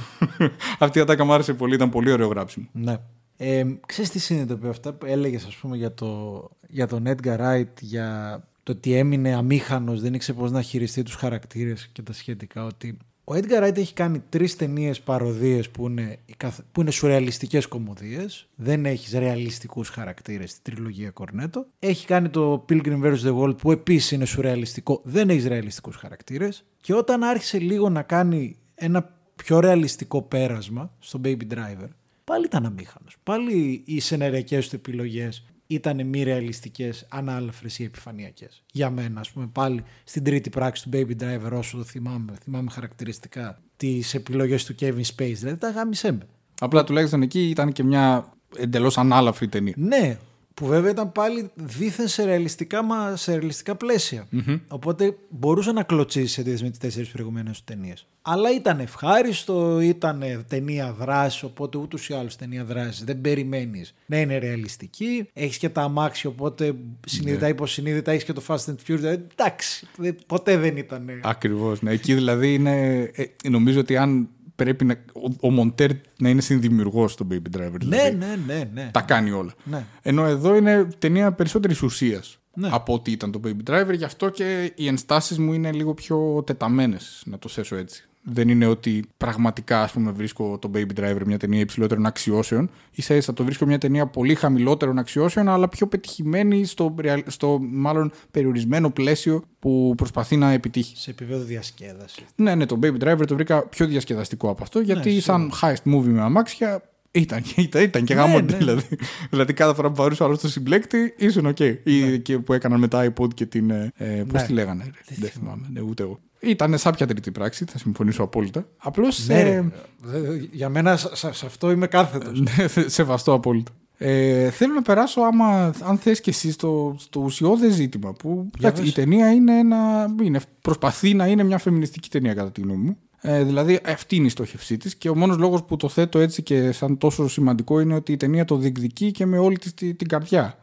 Αυτή η ατάκα μου άρεσε πολύ, ήταν πολύ ωραίο γράψιμο. Ναι. Ε, ξέρεις τι συνειδητοποιώ; αυτά που έλεγες ας πούμε για, το, για τον Edgar Wright για το ότι έμεινε αμήχανος, δεν ήξερε πώς να χειριστεί τους χαρακτήρες και τα σχετικά ότι ο Edgar Wright έχει κάνει τρεις ταινίες παροδίες που είναι, οι καθ- που είναι σουρεαλιστικές κωμωδίες. Δεν έχει ρεαλιστικούς χαρακτήρες στη τριλογία Cornetto. Έχει κάνει το Pilgrim vs. The World που επίσης είναι σουρεαλιστικό. Δεν έχει ρεαλιστικούς χαρακτήρες. Και όταν άρχισε λίγο να κάνει ένα πιο ρεαλιστικό πέρασμα στο Baby Driver, πάλι ήταν αμήχανος. Πάλι οι σενεριακές του επιλογές ήταν μη ρεαλιστικές, ανάλαφρες ή επιφανειακές. Για μένα, ας πούμε, πάλι στην τρίτη πράξη του Baby Driver, όσο το θυμάμαι, θυμάμαι χαρακτηριστικά τις επιλογές του Kevin Space, δηλαδή τα γάμισέ με. Απλά τουλάχιστον εκεί ήταν και μια εντελώς ανάλαφρη ταινία. Ναι, που βέβαια ήταν πάλι δίθεν σε ρεαλιστικά, μα, σε ρεαλιστικά πλαίσια. Οπότε μπορούσε να κλωτσίσει σε αντίθεση με τις τέσσερις προηγούμενε του ταινίες. Αλλά ήταν ευχάριστο, ήταν ταινία δράσης, οπότε ούτως ή άλλως ταινία δράσης. Δεν περιμένεις να είναι ρεαλιστική. Έχεις και τα αμάξια, οπότε συνειδητά ή υποσυνείδητα έχεις και το Fast and Furious. Δηλαδή, εντάξει, δε- ποτέ δεν ήταν. Ακριβώς. Ναι. Εκεί δηλαδή είναι. ε, νομίζω ότι αν πρέπει να. Ο, ο Μοντέρ να είναι συνδημιουργός στο Baby Driver. Ναι, Δηλαδή. ναι, ναι, ναι. Τα κάνει όλα. Ναι. Ενώ εδώ είναι ταινία περισσότερης ουσίας Ναι. από ότι ήταν το Baby Driver. Γι' αυτό και οι ενστάσεις μου είναι λίγο πιο τεταμένες, να το θέσω έτσι. Δεν είναι ότι πραγματικά ας πούμε, βρίσκω το Baby Driver μια ταινία υψηλότερων αξιώσεων. ίσα ίσα το βρίσκω μια ταινία πολύ χαμηλότερων αξιώσεων, αλλά πιο πετυχημένη στο, ρεαλ- στο μάλλον περιορισμένο πλαίσιο που προσπαθεί να επιτύχει. Σε επίπεδο διασκέδασης. Ναι, ναι, το Baby Driver το βρήκα πιο διασκεδαστικό από αυτό, γιατί Ναι, σαν heist movie με αμάξια ήταν, ήταν, ήταν και Ναι, γαμώντας. ναι. Δηλαδή. δηλαδή κάθε φορά που παρούσε άλλος στο συμπλέκτη ήσουν οκ. Ή και που έκαναν μετά iPod και την. Ε, Πώς Ναι. τη λέγανε, ρε. δεν θυμάμαι, ναι, ούτε εγώ. Ήταν σάπια τρίτη πράξη, θα συμφωνήσω απόλυτα. Απλώς Ναι, ρε. Δε- για μένα σε, σε- σε αυτό είμαι κάθετος. Ναι, σεβαστό απόλυτα. Ε, θέλω να περάσω άμα, αν θες και εσύ στο, στο ουσιώδες ζήτημα που Για εντάξει, η πες. ταινία είναι ένα, είναι, προσπαθεί να είναι μια φεμινιστική ταινία κατά τη γνώμη μου. Ε, δηλαδή αυτή είναι η στόχευσή της και ο μόνος λόγος που το θέτω έτσι και σαν τόσο σημαντικό είναι ότι η ταινία το διεκδικεί και με όλη της τη- την καρδια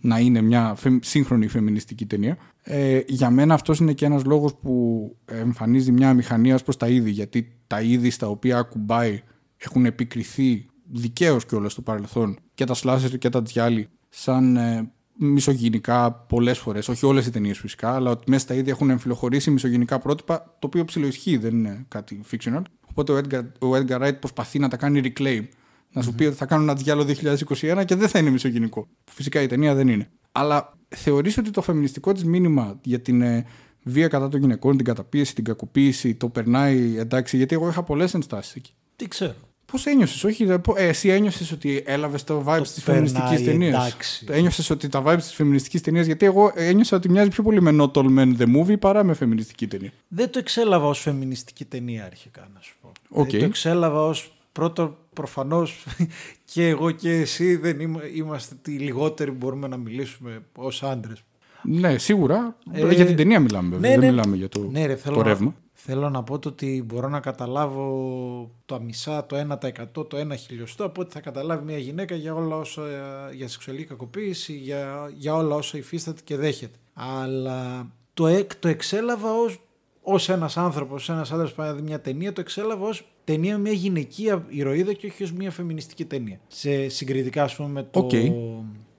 να είναι μια φεμ- σύγχρονη φεμινιστική ταινία. Ε, για μένα αυτός είναι και ένας λόγος που εμφανίζει μια μηχανία ως προς τα είδη γιατί τα είδη στα οποία ακουμπάει έχουν επικριθεί δικαίως κιόλας στο παρελθόν και τα slasher και τα τζιάλι σαν ε, μισογενικά πολλές φορές. Όχι όλες οι ταινίες φυσικά, αλλά ότι μέσα στα ίδια έχουν εμφυλοχωρήσει μισογενικά πρότυπα, το οποίο ψιλοισχύει, δεν είναι κάτι fictional. Οπότε ο Edgar, ο Edgar Wright προσπαθεί να τα κάνει reclaim. Να σου πει ότι θα κάνω ένα τζιάλο 2021 και δεν θα είναι μισογενικό. Φυσικά η ταινία δεν είναι. Αλλά θεωρείς ότι το φεμινιστικό της μήνυμα για την ε, βία κατά των γυναικών, την καταπίεση, την κακοποίηση, το περνάει εντάξει, γιατί εγώ είχα πολλές ενστάσεις εκεί. Τι ξέρω. Πώς ένιωσες, Όχι, δε- πο- ε, εσύ ένιωσες ότι έλαβες το vibe φεμινιστική περνάει, ταινία. εντάξει. Ένιωσες ότι τα vibes της φεμινιστικής ταινίας, γιατί εγώ ένιωσα ότι μοιάζει πιο πολύ με Not All Men the Movie παρά με φεμινιστική ταινία. Δεν το εξέλαβα ως φεμινιστική ταινία αρχικά να σου πω. Οκ. Δηλαδή, το εξέλαβα ως πρώτο προφανώς και εγώ και εσύ δεν είμα- είμαστε οι λιγότεροι που μπορούμε να μιλήσουμε ως άντρες. Ναι, σίγουρα. Ε, για την ταινία μιλάμε, βέβαια. ναι, δεν ναι. μιλάμε για το, Ναι, ρε, θέλω, το να- ρεύμα. Θέλω να πω το ότι μπορώ να καταλάβω το μισά, το 1%, το 1 χιλιοστό από ότι θα καταλάβει μια γυναίκα για όλα όσα, για σεξουαλική κακοποίηση, για, για όλα όσα υφίσταται και δέχεται. Αλλά το, εκ- το εξέλαβα ως, ως ένας άνθρωπος, ένας άντρας που πάει να δει μια ταινία, το εξέλαβα ως ταινία με μια γυναικεία ηρωίδα και όχι ως μια φεμινιστική ταινία. Σε συγκριτικά, ας πούμε, με το Οκ.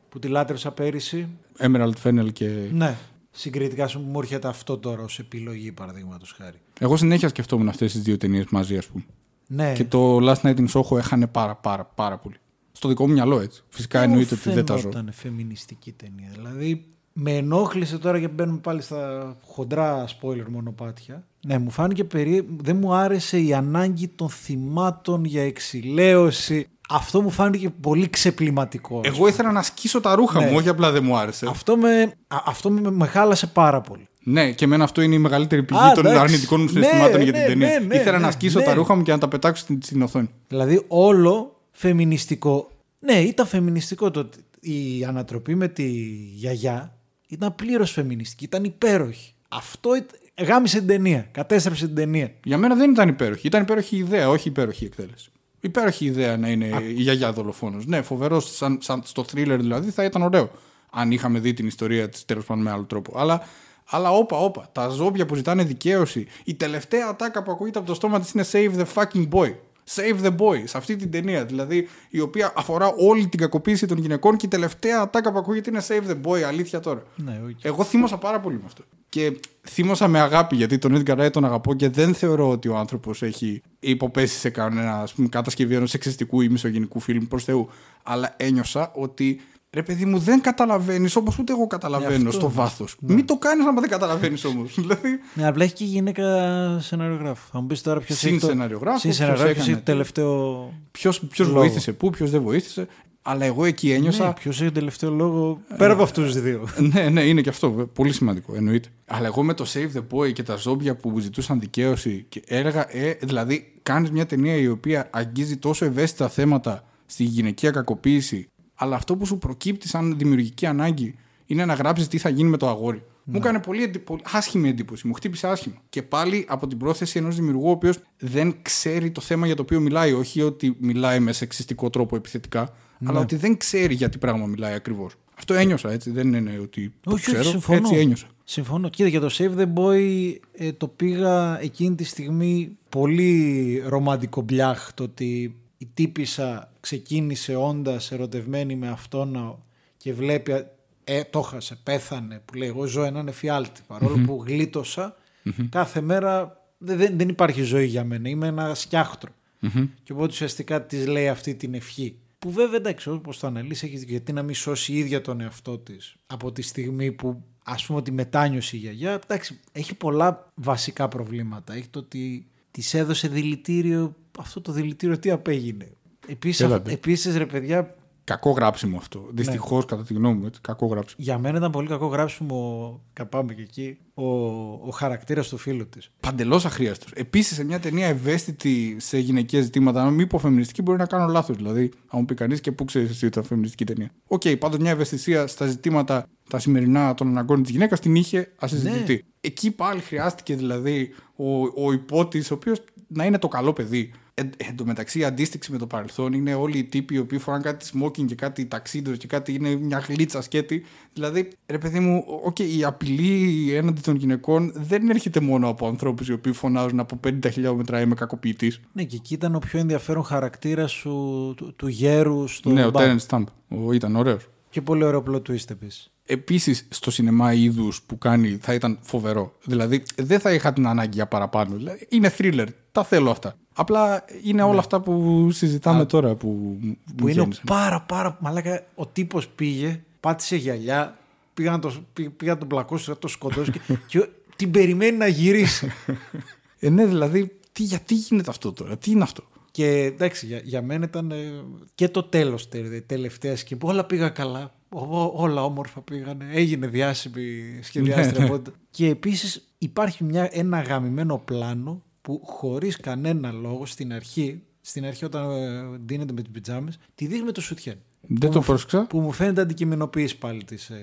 που τη λάτρεψα πέρυσι, Emerald Fennel και. ναι. Συγκριτικά σου μου έρχεται αυτό τώρα ως επιλογή παραδείγματος χάρη. Εγώ συνέχεια σκεφτόμουν αυτές τις δύο ταινίες μαζί, ας πούμε. Ναι. Και το Last Night in Soho έχανε πάρα πάρα πάρα πολύ. Στο δικό μου μυαλό έτσι. Φυσικά εννοείται ότι δεν τα ζω. Ήταν φεμινιστική ταινία. Δηλαδή με ενόχλησε τώρα και μπαίνουμε πάλι στα χοντρά spoiler μονοπάτια. Ναι, μου φάνηκε περί... Δεν μου άρεσε η ανάγκη των θυμάτων για εξηλαίωση. Αυτό μου φάνηκε πολύ ξεπληματικό. Εγώ ήθελα να σκίσω τα ρούχα Ναι. μου, όχι απλά δεν μου άρεσε. Αυτό, με... α, αυτό με... με χάλασε πάρα πολύ. Ναι, και εμένα αυτό είναι η μεγαλύτερη πηγή Α, των εντάξει. αρνητικών μου Ναι, συναισθημάτων για ναι, την ταινία. ναι, ναι, Ήθελα ναι, να σκίσω ναι. τα ρούχα μου και να τα πετάξω στην, στην οθόνη. Δηλαδή όλο φεμινιστικό. Ναι, ήταν φεμινιστικό το ότι η ανατροπή με τη γιαγιά ήταν πλήρως φεμινιστική, ήταν υπέροχη. Αυτό ήτ- γάμισε την ταινία, κατέστρεψε την ταινία. Για μένα δεν ήταν υπέροχη. Ήταν υπέροχη ιδέα, όχι υπέροχη εκτέλεση. Υπέροχη ιδέα να είναι η γιαγιά δολοφόνος. Ναι, φοβερός, σαν, σαν στο thriller δηλαδή θα ήταν ωραίο. Αν είχαμε δει την ιστορία της τέλος πάντων με άλλο τρόπο. Αλλά, αλλά όπα, όπα. Τα ζώμπια που ζητάνε δικαίωση. Η τελευταία ατάκα που ακούγεται από το στόμα της είναι Save the fucking boy. Save the boy σε αυτή την ταινία. Δηλαδή η οποία αφορά όλη την κακοποίηση των γυναικών και η τελευταία ατάκα που ακούγεται είναι Save the boy. Αλήθεια τώρα. Ναι, οκ. Εγώ θύμωσα πάρα πολύ με αυτό. Και θύμωσα με αγάπη γιατί τον Edgar Wright τον αγαπώ και δεν θεωρώ ότι ο άνθρωπος έχει υποπέσει σε κανένα ας πούμε, κατασκευή ενός σεξιστικού ή μισογυνικού φιλμ προς Θεού. Αλλά ένιωσα ότι ρε παιδί μου δεν καταλαβαίνεις όπως ούτε εγώ καταλαβαίνω αυτό, στο ναι. βάθος. Μην το κάνεις άμα δεν καταλαβαίνεις όμως. δηλαδή. Ναι, απλά έχει και γυναίκα σεναριογράφο. Θα μου πεις τώρα ποιος Συν σεναριογράφο, Συν ποιος σεναριογράφο, ποιος έκανε έχει το τελευταίο. Ποιο ποιος Λόγο. βοήθησε πού, ποιος δεν βοήθησε. Αλλά εγώ εκεί ένιωσα. Ναι, ποιος έχει το τελευταίο λόγο. Πέρα από αυτούς του δύο. ναι, ναι, είναι και αυτό. βε- Πολύ σημαντικό, εννοείται. Αλλά εγώ με το Save the Boy και τα ζόμπια που ζητούσαν δικαίωση και έλεγα, ε, δηλαδή, κάνεις μια ταινία η οποία αγγίζει τόσο ευαίσθητα θέματα στη γυναικεία κακοποίηση, αλλά αυτό που σου προκύπτει σαν δημιουργική ανάγκη είναι να γράψεις τι θα γίνει με το αγόρι. Μου έκανε πολύ, εντι- πολύ άσχημη εντύπωση. Μου χτύπησε άσχημα. Και πάλι από την πρόθεση ενός δημιουργού, ο οποίος δεν ξέρει το θέμα για το οποίο μιλάει. Όχι ότι μιλάει με σεξιστικό τρόπο επιθετικά, αλλά ότι δεν ξέρει για τι πράγμα μιλάει ακριβώς. Αυτό ένιωσα έτσι. Δεν είναι ότι το Όχι, όχι, ξέρω. συμφωνώ. Έτσι ένιωσα. Συμφωνώ. Κοίτα, για το Save the Boy ε, το πήγα εκείνη τη στιγμή πολύ ρομαντικό μπλιάχ το ότι η τύπησα ξεκίνησε όντας ερωτευμένη με αυτόν και βλέπει ε, το χάσε, πέθανε που λέει εγώ ζω έναν εφιάλτη παρόλο που γλίτωσα κάθε μέρα δεν, δεν, δεν υπάρχει ζωή για μένα είμαι ένα σκιάχτρο και οπότε ουσιαστικά της λέει αυτή την ευχή που βέβαια εντάξει όπως το αναλύσει έχεις δίκιο, γιατί να μην σώσει η ίδια τον εαυτό της από τη στιγμή που ας πούμε ότι μετάνιωσε η γιαγιά. Εντάξει έχει πολλά βασικά προβλήματα. Έχει το ότι της έδωσε δηλητήριο αυτό το δηλητήριο τι απέγινε επίσης, Έλα ντε. επίσης ρε παιδιά Κακό γράψιμο αυτό. Δυστυχώς, Ναι. κατά τη γνώμη μου, έτσι, κακό γράψιμο. για μένα ήταν πολύ κακό γράψιμο και πάμε και εκεί ο, ο χαρακτήρας του φίλου της Παντελώς αχρείαστος. Επίσης, σε μια ταινία ευαίσθητη σε γυναικεία ζητήματα, αν μην πω φεμινιστική, μπορεί να κάνω λάθος. Δηλαδή, αν μου πει κανείς και πού ξέρεις εσύ ότι ήταν φεμινιστική ταινία. Οκ, πάντως μια ευαισθησία στα ζητήματα τα σημερινά των αναγκών της γυναίκας την είχε ασυζητητή. Ναι. Εκεί πάλι χρειάστηκε δηλαδή ο, ο ιππότης, ο οποίος να είναι το καλό παιδί. Εν, εν τω μεταξύ, η αντίστοιξη με το παρελθόν είναι όλοι οι τύποι οι οποίοι φοράνε κάτι smoking και κάτι tuxedo και κάτι είναι μια γλίτσα σκέτη. Δηλαδή, ρε παιδί μου, οκ, η απειλή έναντι των γυναικών δεν έρχεται μόνο από ανθρώπους οι οποίοι φωνάζουν από 50 χιλιόμετρα είμαι κακοποιητής. ναι και εκεί ήταν ο πιο ενδιαφέρον χαρακτήρας σου του, του γέρου στο Ναι, ο μπαρ. Τέρενς Σταμπ. Ήταν ωραίος. και πολύ ωραίο plot twist επίσης Επίσης, στο σινεμά είδους που κάνει θα ήταν φοβερό. Δηλαδή, δεν θα είχα την ανάγκη για παραπάνω. Δηλαδή, είναι thriller. Τα θέλω αυτά. Απλά είναι όλα αυτά που συζητάμε τώρα που, Ναι. που είναι ο γέννησαν. πάρα πάρα μαλάκα ο τύπος πήγε πάτησε γυαλιά πήγα να, το, πή- πήγα να τον πλακώσει να το σκοτώσει και, και την περιμένει να γυρίσει Ε, ναι, δηλαδή, τι, γιατί γίνεται αυτό τώρα, τι είναι αυτό; και εντάξει για, για μένα ήταν ε, και το τέλος τε, τελευταίας σκηνή που όλα πήγα καλά Ό- ό- όλα όμορφα πήγανε έγινε διάσημη σχεδιάστρια Ναι, ναι. οπότε. και επίσης υπάρχει μια, ένα γαμημένο πλάνο που χωρίς κανένα λόγο στην αρχή στην αρχή όταν ε, ντύνεται με τις πιτζάμες τη δείχνει με το σουτιέν Δεν το πρόσεξα. που μου φαίνεται αντικειμενοποίηση πάλι της, ε,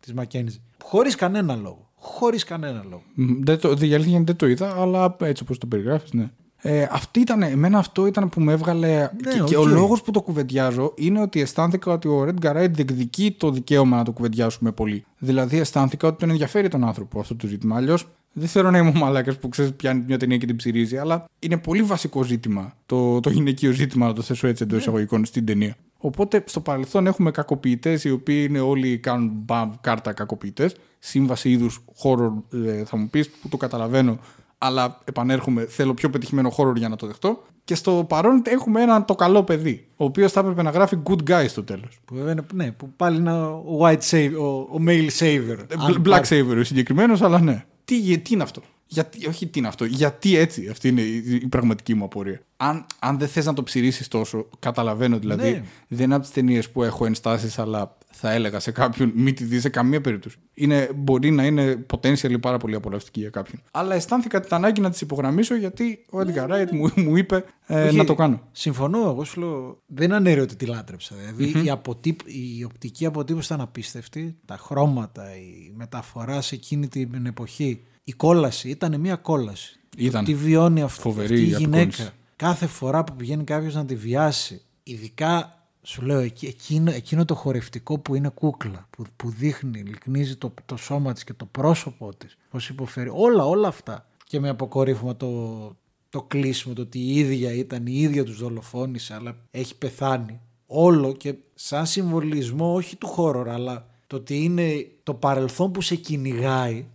της Μακένζη. Χωρίς κανένα λόγο. Χωρίς κανένα λόγο. Μ, Δεν το, η αλήθεια είναι δεν το είδα, αλλά έτσι όπως το περιγράφεις, ναι. Ε, αυτή ήταν, εμένα αυτό ήταν που με έβγαλε. και, και ο οκ. λόγος που το κουβεντιάζω είναι ότι αισθάνθηκα ότι ο Edgar Wright διεκδικεί το δικαίωμα να το κουβεντιάσουμε πολύ. Δηλαδή, αισθάνθηκα ότι τον ενδιαφέρει τον άνθρωπο αυτό το ζήτημα. Αλλιώς δεν θέλω να είμαι ο μαλάκας που ξέρεις πιάνει μια ταινία και την ψυρίζει, αλλά είναι πολύ βασικό ζήτημα το, το γυναικείο ζήτημα, να το θέσω έτσι εντός εισαγωγικών στην ταινία. Οπότε στο παρελθόν έχουμε κακοποιητές οι οποίοι είναι όλοι κάνουν μπαμ κάρτα κακοποιητές. Σύμβαση είδους horror, ε, θα μου πεις, που το καταλαβαίνω, αλλά επανέρχομαι, θέλω πιο πετυχημένο χώρο για να το δεχτώ. Και στο παρόν έχουμε έναν το καλό παιδί, ο οποίος θα έπρεπε να γράφει good guy στο τέλος. Που, βέβαια είναι- ναι, που πάλι είναι ο white savior, ο, ο male savior. Αν Black υπάρχει. Savior ο συγκεκριμένος, αλλά ναι. Τι, τι είναι αυτό; Γιατί, όχι τι είναι αυτό, γιατί έτσι, αυτή είναι η, η πραγματική μου απορία. Αν, αν δεν θες να το ψηρίσει τόσο, καταλαβαίνω δηλαδή. Ναι. Δεν είναι από τις ταινίες που έχω ενστάσεις, αλλά θα έλεγα σε κάποιον μην τη δεις σε καμία περίπτωση. Είναι, μπορεί να είναι potentially πάρα πολύ απολαυστική για κάποιον. Αλλά αισθάνθηκα την ανάγκη να τις υπογραμμίσω γιατί ο Edgar Wright μου, μου είπε ε, Όχι, να το κάνω. Συμφωνώ, εγώ σου λέω. Δεν ανέρω ότι τη λάτρεψα. Δηλαδή η, αποτύπ, η οπτική αποτύπωση ήταν απίστευτη. Τα χρώματα, η μεταφορά σε εκείνη την εποχή. Η κόλαση ήταν μια κόλαση. Ήταν. Τι βιώνει αυτό, Φοβερή αυτή η η γυναίκα. απεικόνηση. Κάθε φορά που πηγαίνει κάποιος να τη βιάσει, ειδικά σου λέω εκεί- εκείνο, εκείνο το χορευτικό που είναι κούκλα, που, που δείχνει, λυκνίζει το, το σώμα της και το πρόσωπό της, πώς υποφέρει, όλα, όλα αυτά. Και με αποκορύφωμα το, το κλείσιμο, το ότι η ίδια ήταν, η ίδια τους δολοφόνησε, αλλά έχει πεθάνει. Όλο και σαν συμβολισμό, όχι του χώρου, αλλά το ότι είναι το παρελθόν που σε κυνηγαει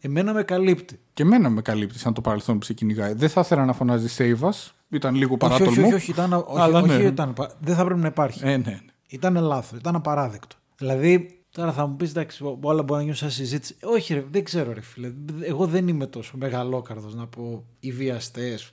εμένα με καλύπτει. Και εμένα με καλύπτει σαν το παρελθόν που σε κυνηγάει. Δεν θα ήθελα να φωνάζει Save Us. Ήταν λίγο όχι, όχι, παράτολμο. όχι, όχι, ήταν, όχι, Αλλά όχι, ναι. ήταν, πα- δεν θα πρέπει να υπάρχει. Ε, ναι, ναι. Ήταν λάθος, ήταν απαράδεκτο. Δηλαδή, τώρα θα μου πεις εντάξει, όλα μπορεί να γίνουν σαν συζήτηση. Όχι, ρε, δεν ξέρω, ρε φίλε. Εγώ δεν είμαι τόσο μεγαλόκαρδος να πω οι βιαστές.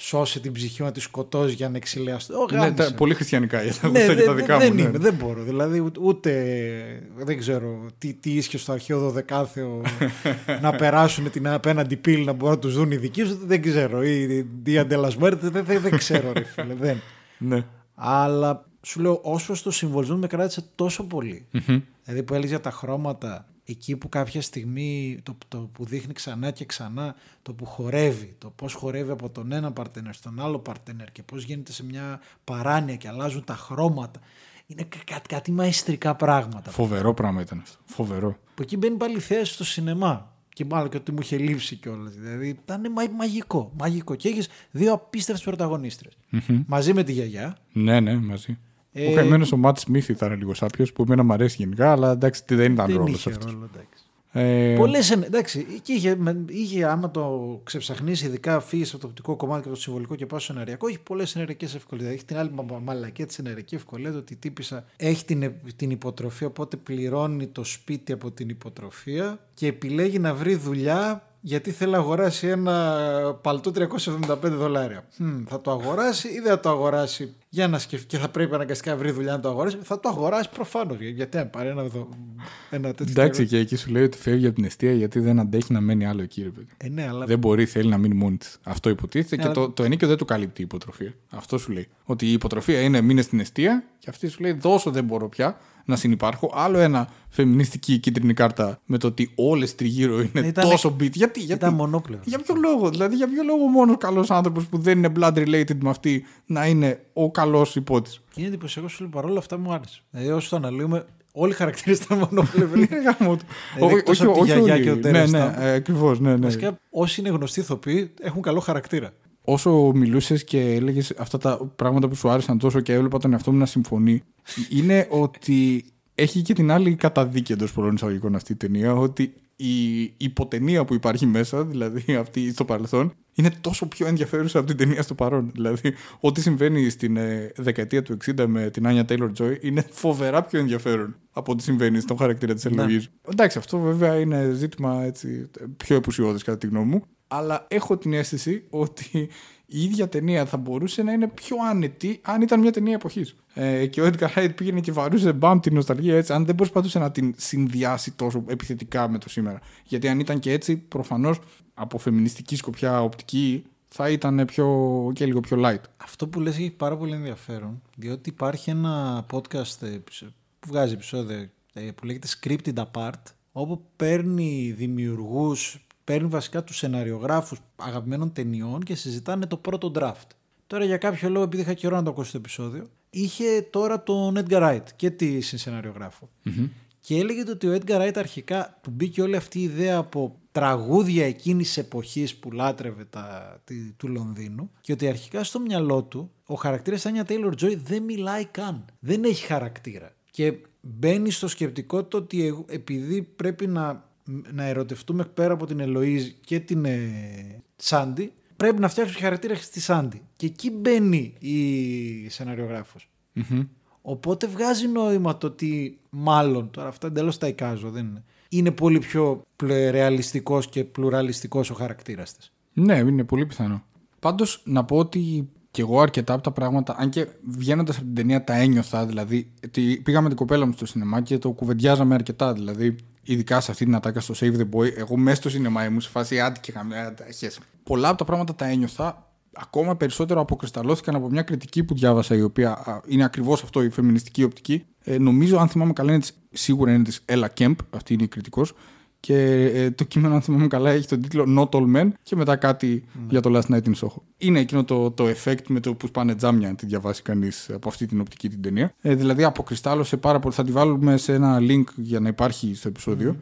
Σώσε την ψυχή μου να τη σκοτώσει για να εξηλαιαστεί. Ω, Ναι, γάμισε. τα, πολύ χριστιανικά για τα, Ναι, γούστα και τα δεν- δικά δεν μου. ναι. είμαι, δεν μπορώ. Δηλαδή, ούτε, ούτε- δεν ξέρω τι, τι ίσχυε στο αρχαίο δωδεκάθεο να περάσουν την απέναντι πύλη να μπορούν να τους δουν οι δικοί σου. Δεν ξέρω. Ή η αντελασμέρτε, δεν, δεν, δεν ξέρω, ρε φίλε. Δεν. Ναι. Αλλά σου λέω, όσο στο συμβολισμό με κράτησε τόσο πολύ. Δηλαδή που έλεγε για τα χρώματα, εκεί που κάποια στιγμή το, το που δείχνει ξανά και ξανά, το που χορεύει, το πώς χορεύει από τον ένα παρτενέρ στον άλλο παρτενέρ και πώς γίνεται σε μια παράνοια και αλλάζουν τα χρώματα. Είναι κα- κάτι, κάτι μαεστρικά πράγματα. Φοβερό πράγμα ήταν αυτό. Φοβερό. Που εκεί μπαίνει πάλι η θέση στο σινεμά. Και μάλλον και ότι μου είχε λείψει κιόλας. Δηλαδή ήταν μα- μαγικό. Μαγικό. Και έχεις δύο απίστευτες πρωταγωνίστρε. Μαζί με τη γιαγιά. Ναι, ναι, μαζί. Ε, Ο καημένο ο Ματ Σμιθ ήταν λίγο σάπιος που εμένα μου αρέσει γενικά, αλλά εντάξει δεν ήταν Δεν ρόλος είχε αυτός. ρόλο, εντάξει. Ε, Πολλές εντάξει, και είχε, με- είχε, άμα το ξεψαχνίσει, ειδικά φύγει από το οπτικό κομμάτι και από το συμβολικό και πάει στο σεναριακό, έχει πολλές σεναριακέ ευκολίες. Έχει την άλλη μα- μαλακία της σεναριακή ευκολίας, το ότι η τύπησα έχει την, ε- την υποτροφία, οπότε πληρώνει το σπίτι από την υποτροφία και επιλέγει να βρει δουλειά γιατί θέλει να αγοράσει ένα παλτό 375 δολάρια. Μμμ, θα το αγοράσει ή δεν θα το αγοράσει; Για να σκεφτεί και θα πρέπει αναγκαστικά να βρει δουλειά να το αγοράσει. Θα το αγοράσει προφανώς. Γιατί να πάρει ένα, δο- ένα τέτοιο. εντάξει, και εκεί σου λέει ότι φεύγει από την αιστεία γιατί δεν αντέχει να μένει άλλο εκεί, ρε παιδί. Ε, ναι, αλλά Δεν μπορεί, θέλει να μείνει μόνη της. Αυτό υποτίθεται Ναι, και αλλά- το, το ενίκιο δεν του καλύπτει η υποτροφία. Αυτό σου λέει. Ότι η υποτροφία είναι μείνε στην αιστεία και αυτή σου λέει δώσω δεν μπορώ πια να συνεπάρχω. Άλλο ένα φεμινιστική κίτρινη κάρτα με το ότι όλες τριγύρω είναι Ήταν- τόσο beat. Γιατί, γιατί. ήταν μονόπλευρο. Για ποιο λόγο, δηλαδή για ποιο λόγο μόνο καλός άνθρωπος που δεν είναι blood related με αυτή να είναι ο καλός υπότης; Και είναι εντυπωσιακό σου λέει παρόλα αυτά μου άρεσε. Δηλαδή, όσο το αναλύουμε, όλοι οι χαρακτήρες ήταν μονοπλευροί. όχι, εκτός όχι, από τη όχι γιαγιά όλοι. και ο Ναι, Τερες ναι, Σταμπ. ε, ακριβώς. Ναι, ναι. Βασικά, όσοι είναι γνωστοί ηθοποιοί έχουν καλό χαρακτήρα. Όσο μιλούσες και έλεγες αυτά τα πράγματα που σου άρεσαν τόσο και έβλεπα τον εαυτό μου να συμφωνεί, είναι ότι έχει και την άλλη καταδίκη εντός πολλών εισαγωγικών αυτή η ταινία, ότι η υποτενία που υπάρχει μέσα, δηλαδή αυτή στο παρελθόν, είναι τόσο πιο ενδιαφέρουσα από την ταινία στο παρόν. Δηλαδή, ό,τι συμβαίνει στην ε, δεκαετία του 60 με την Άνια Taylor Joy είναι φοβερά πιο ενδιαφέρον από ό,τι συμβαίνει στον χαρακτήρα της Ναι. Ελογή. Εντάξει, αυτό βέβαια είναι ζήτημα έτσι, πιο επουσιώδες κατά τη γνώμη μου. Αλλά έχω την αίσθηση ότι η ίδια ταινία θα μπορούσε να είναι πιο άνετη αν ήταν μια ταινία εποχής. Ε, και ο Edgar Wright πήγαινε και βαρούσε μπαμ την νοσταλγία έτσι, αν δεν προσπαθούσε να την συνδυάσει τόσο επιθετικά με το σήμερα. Γιατί αν ήταν και έτσι, προφανώς από φεμινιστική σκοπιά οπτική θα ήταν πιο, και λίγο πιο light. Αυτό που λες έχει πάρα πολύ ενδιαφέρον, διότι υπάρχει ένα podcast ε, επεισο- που βγάζει επεισόδιο ε, που λέγεται Scripted Apart, όπου παίρνει δημιουργούς, παίρνει βασικά τους σεναριογράφους αγαπημένων ταινιών και συζητάνε το πρώτο draft. Τώρα για κάποιο λόγο, επειδή είχα καιρό να το ακούσω το επεισόδιο, είχε τώρα τον Edgar Wright και τη συνσεναριογράφο. Και έλεγε ότι ο Edgar Wright αρχικά του μπήκε όλη αυτή η ιδέα από τραγούδια εκείνης εποχής που λάτρευε τα, τη, του Λονδίνου και ότι αρχικά στο μυαλό του ο χαρακτήρας Άνια Taylor Joy δεν μιλάει καν. Δεν έχει χαρακτήρα. Και μπαίνει στο σκεπτικό το ότι εγώ- επειδή πρέπει να, να ερωτευτούμε πέρα από την Ελοίζ και την ε, Σάντι, πρέπει να φτιάξουμε χαρακτήρα στη Σάντι. Και εκεί μπαίνει η σεναριογράφος. Οπότε βγάζει νόημα το ότι μάλλον, τώρα αυτά εντελώς τα εικάζω, δεν είναι. είναι πολύ πιο ρεαλιστικό και πλουραλιστικός ο χαρακτήρας της. Ναι, είναι πολύ πιθανό. Πάντως να πω ότι και εγώ αρκετά από τα πράγματα, αν και βγαίνοντας από την ταινία τα ένιωθα, δηλαδή. ότι Πήγαμε την κοπέλα μου στο σινεμά και το κουβεντιάζαμε αρκετά. Δηλαδή, ειδικά σε αυτή την ατάκα στο Save the Boy, εγώ μέσα στο σινεμά ήμουν σε φάση άντι και χαμηλά. Πολλά από τα πράγματα τα ένιωθα. Ακόμα περισσότερο αποκρισταλώθηκαν από μια κριτική που διάβασα, η οποία α, είναι ακριβώς αυτό, η φεμινιστική οπτική. Ε, νομίζω, αν θυμάμαι καλά, είναι της, σίγουρα είναι της Ella Kemp, αυτή είναι η κριτικός. Και ε, το κείμενο, αν θυμάμαι καλά, έχει τον τίτλο Not All Men και μετά κάτι για το Last Night in Soho. Είναι εκείνο το, το effect με το που σπάνε τζάμια, αν τη διαβάσει κανείς από αυτή την οπτική την ταινία. Ε, δηλαδή, αποκριστάλλωσε πάρα πολύ. Θα τη βάλουμε σε ένα link για να υπάρχει στο επεισόδιο.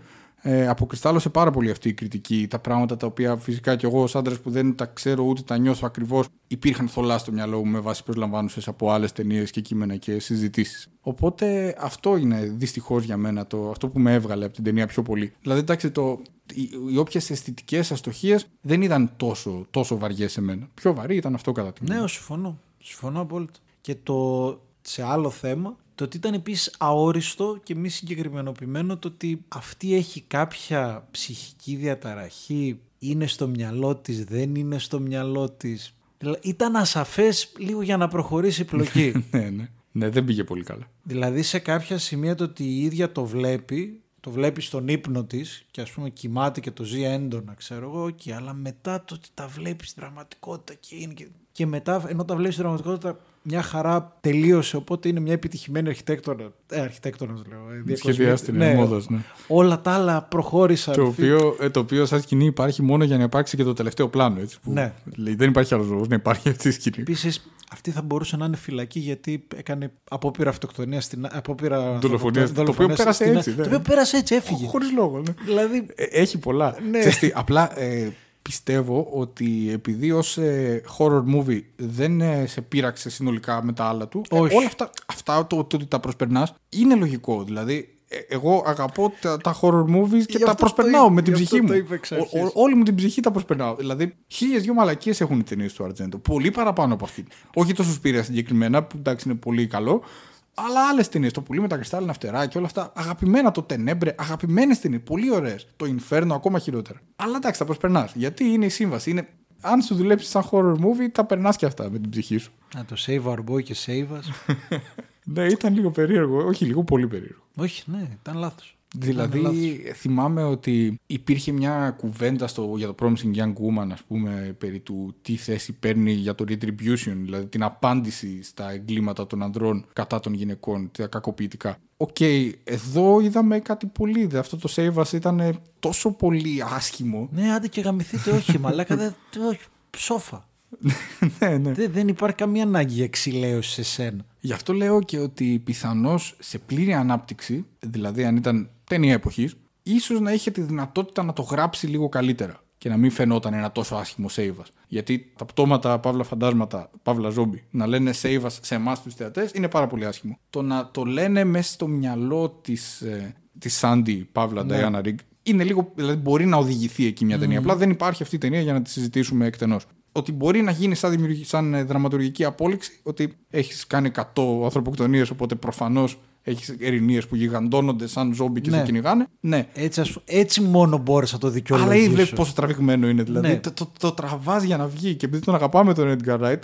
Ε, αποκριστάλλωσε πάρα πολύ αυτή η κριτική. Τα πράγματα τα οποία φυσικά και εγώ, ως άντρας που δεν τα ξέρω ούτε τα νιώθω ακριβώς, υπήρχαν θολά στο μυαλό μου με βάση προσλαμβάνουσες από άλλες ταινίες και κείμενα και συζητήσεις. Οπότε αυτό είναι δυστυχώς για μένα το, αυτό που με έβγαλε από την ταινία πιο πολύ. Δηλαδή, εντάξει, το, οι, οι όποιες αισθητικές αστοχίες δεν ήταν τόσο, τόσο βαριές σε μένα. Πιο βαρύ ήταν αυτό κατά τη γνώμη μου. Ναι, συμφωνώ. Συμφωνώ απόλυτα. Και το σε άλλο θέμα, το ότι ήταν επίσης αόριστο και μη συγκεκριμενοποιημένο το ότι αυτή έχει κάποια ψυχική διαταραχή, είναι στο μυαλό της, δεν είναι στο μυαλό της. Δηλαδή, Ήταν ασαφές λίγο για να προχωρήσει η πλοκή. ναι, ναι. Ναι, δεν πήγε πολύ καλά. δηλαδή σε κάποια σημεία το ότι η ίδια το βλέπει, το βλέπει στον ύπνο της και ας πούμε κοιμάται και το ζει έντονα ξέρω εγώ, και, αλλά μετά το ότι τα βλέπει στην πραγματικότητα και είναι και, και μετά ενώ τα βλέπεις στην πραγματικότητα μια χαρά τελείωσε οπότε είναι μια επιτυχημένη αρχιτέκτονα, ε, αρχιτέκτονας λέω, ε, διακοσμη- Σχεδιάστηκε, ναι, μόδας, ναι. όλα τα άλλα προχώρησαν. Το οποίο, ε, το οποίο σαν σκηνή υπάρχει μόνο για να υπάρξει και το τελευταίο πλάνο. Έτσι, που Ναι. λέει, δεν υπάρχει άλλος λόγος να υπάρχει αυτή η σκηνή. Επίσης, αυτή θα μπορούσε να είναι φυλακή γιατί έκανε απόπειρα αυτοκτονία στην. Απόπειρα Δολοφονίας, το οποίο δολοφονίας πέρασε στην- έτσι, ναι. Το οποίο πέρασε έτσι, έφυγε. Χωρίς λόγο. Ναι. Δηλαδή. Ε, Έχει πολλά. Ναι. Ξέρεις τι, απλά ε, πιστεύω ότι επειδή ως horror movie δεν ε, σε πείραξε συνολικά με τα άλλα του, ε, Όχι. όλα αυτά, αυτά το, το ότι τα προσπερνάς είναι λογικό. Δηλαδή, ε, εγώ αγαπώ τα, τα horror movies και Γι' τα αυτό το προσπερνάω είπε- με την γι' ψυχή αυτό το μου. είπε εξ Ο- αρχής. ο- όλη μου την ψυχή τα προσπερνάω. Δηλαδή, χίλιες δυο μαλακίες έχουν οι ταινίες του Αρτζέντο. Πολύ παραπάνω από αυτή. Όχι τόσο σπήρια συγκεκριμένα, που εντάξει είναι πολύ καλό. Αλλά άλλες ταινίες, το πουλί με τα κρυστάλλινα φτερά και όλα αυτά. Αγαπημένα το Τενέμπρε, αγαπημένες ταινίες, πολύ ωραίες. Το Inferno ακόμα χειρότερα. Αλλά εντάξει, τα προσπερνάς. Γιατί είναι η σύμβαση. Είναι... Αν σου δουλέψει σαν horror movie, τα περνάς και αυτά με την ψυχή σου. Να το save our boy και save us. Ναι, ήταν λίγο περίεργο. Όχι, λίγο πολύ περίεργο. Όχι, ναι, ήταν λάθος. Δηλαδή, θυμάμαι ότι υπήρχε μια κουβέντα στο, για το Promising Young Woman, ας πούμε, περί του τι θέση παίρνει για το retribution, δηλαδή την απάντηση στα εγκλήματα των ανδρών κατά των γυναικών, τα κακοποιητικά. Οκ, εδώ είδαμε κάτι πολύ. δε. Αυτό το save us ήταν τόσο πολύ άσχημο. Ναι, άντε και γαμηθείτε, όχι, μαλάκα. δεν- όχι, ψόφα. ναι, ναι. Δεν, δεν υπάρχει καμία ανάγκη για εξηλαίωσης σε σένα. Γι' αυτό λέω και ότι πιθανώς σε πλήρη ανάπτυξη, δηλαδή αν ήταν ταινία εποχής, ίσως να είχε τη δυνατότητα να το γράψει λίγο καλύτερα και να μην φαινόταν ένα τόσο άσχημο save us. Γιατί τα πτώματα, παύλα φαντάσματα, παύλα ζόμπι, να λένε save us σε εμάς τους θεατές είναι πάρα πολύ άσχημο. Το να το λένε μέσα στο μυαλό της ε, της Sandy, παύλα Ναι. Diana Rigg, είναι λίγο, δηλαδή μπορεί να οδηγηθεί εκεί μια ταινία. Απλά δεν υπάρχει αυτή η ταινία για να τη συζητήσουμε εκτενώς. Ότι μπορεί να γίνει σαν, δημιουργη- σαν ε, δραματουργική απόλυξη, ότι έχεις κάνει 100 ανθρωποκτονίες, οπότε προφανώς έχεις ερηνίες που γιγαντώνονται σαν ζόμπι και Ναι. σε κυνηγάνε. Ναι. Έτσι, ας, έτσι μόνο μπόρεσα να το Αλλά δικαιολογήσω. ήδη βλέπει πόσο τραβηγμένο είναι. Δηλαδή Ναι. το, το, το τραβάς για να βγει. Και επειδή τον αγαπάμε τον Edgar Wright,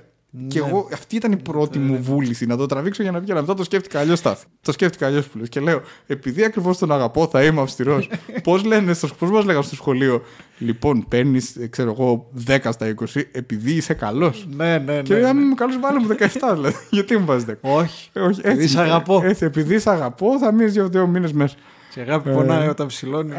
και Ναι. εγώ αυτή ήταν η πρώτη μου βούληση να το τραβήξω για να βγει. Αλλά μετά το σκέφτηκα αλλιώς στάθη. Το σκέφτηκα αλλιώς που λες. Και λέω, επειδή ακριβώς τον αγαπώ, θα είμαι αυστηρός. Πώς λένε, στο, πώς μας λέγανε στο σχολείο, Λοιπόν, παίρνεις, ξέρω εγώ, 10 στα 20, επειδή είσαι καλός. Ναι, ναι, ναι. Και ναι. αν είμαι καλός, βάλε μου 17 δηλαδή. Γιατί μου βάζεις 10. Όχι. Ε, Όχι, Επειδή σε αγαπώ. Έτσι, επειδή σε αγαπώ, θα μείνεις για δύο μήνες μέσα. Σε αγάπη Ε, πονάει όταν ψηλώνει.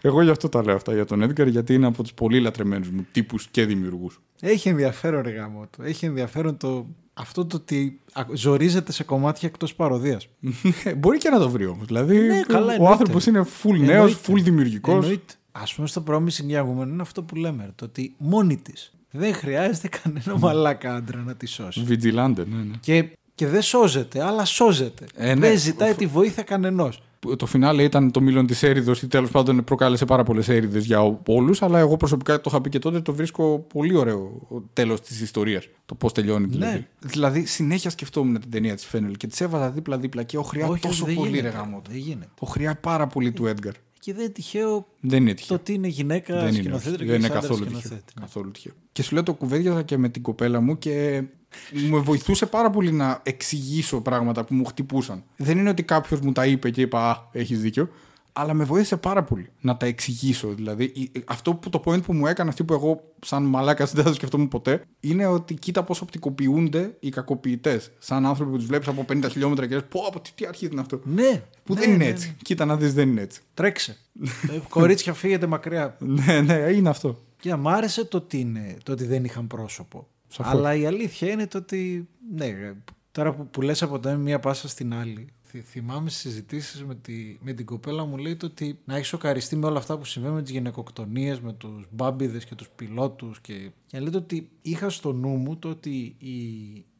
Εγώ γι' αυτό τα λέω αυτά για τον Edgar, γιατί είναι από τους πολύ λατρεμένους μου τύπους και δημιουργούς. Έχει ενδιαφέρον ρε γάμο του. Έχει ενδιαφέρον το... αυτό το ότι α- ζορίζεται σε κομμάτια εκτός παροδίας. Μπορεί και να το βρει όμως. Δηλαδή, Ναι, καλά, ο εννοείται. άνθρωπος είναι full νέος, Εννοείται. full δημιουργικός. Εννοείται. Ας πούμε στο Promising Young Woman είναι αυτό που λέμε. ρε, Το ότι μόνη της δεν χρειάζεται κανένα μαλάκα άντρα να τη σώσει. Vigilante, ναι, ναι. Και, και δεν σώζεται, αλλά σώζεται. Ε, ναι. Δεν ζητάει τη βοήθεια κανενός. Το φινάλε ήταν το μήλον της έρηδο ή τέλος πάντων προκάλεσε πάρα πολλές έρηδε για όλους. Αλλά εγώ προσωπικά το είχα πει και τότε το βρίσκω πολύ ωραίο τέλος της ιστορίας. Το πώς τελειώνει δηλαδή. Ναι. Δηλαδή συνέχεια σκεφτόμουν την ταινία της Φένελ και της έβαζα δίπλα-δίπλα και ο χρειά Όχι, τόσο δεν πολύ ρε γίνεται. γάμο. Δεν γίνεται. Ο χρειά πάρα πολύ του Έντγκαρ. Και δεν είναι τυχαίο Δεν είναι το τυχαίο. ότι είναι γυναίκα Δεν είναι, σκηνοθέτρια όχι. και δεν είναι άντρας καθόλου τυχαίο. σκηνοθέτη. Ναι. καθόλου τυχαίο. Και σου λέω το κουβέντιαζα και με την κοπέλα μου και με βοηθούσε πάρα πολύ να εξηγήσω πράγματα που μου χτυπούσαν. Δεν είναι ότι κάποιος μου τα είπε και είπα Α, έχεις δίκιο. Αλλά με βοήθησε πάρα πολύ να τα εξηγήσω. Δηλαδή, η- αυτό που το point που μου έκανε αυτή που εγώ, σαν μαλάκα, δεν θα το σκεφτόμουν ποτέ, είναι ότι κοίτα πώ οπτικοποιούνται οι κακοποιητές. Σαν άνθρωποι που τους βλέπεις από 50 χιλιόμετρα και λες: Πω, από τι, τι αρχή είναι αυτό. Ναι. Που ναι, δεν είναι ναι, έτσι. ναι. Κοίτα να δεις, δεν είναι έτσι. Τρέξε. Ε, Κορίτσια, φύγετε μακριά. ναι, ναι, είναι αυτό. Και μ' άρεσε το ότι, είναι, το ότι δεν είχαν πρόσωπο. Σαφώς. Αλλά η αλήθεια είναι το ότι. Ναι, ε, τώρα που, που λες από το μία πάσα στην άλλη. Θυ- Θυμάμαι στις συζητήσεις με, τη, με την κοπέλα μου λέει το ότι να έχει σοκαριστεί με όλα αυτά που συμβαίνουν με τις γυναικοκτονίες, με τους μπάμπιδες και τους πιλότους. Και, και λέει το ότι είχα στο νου μου το ότι οι,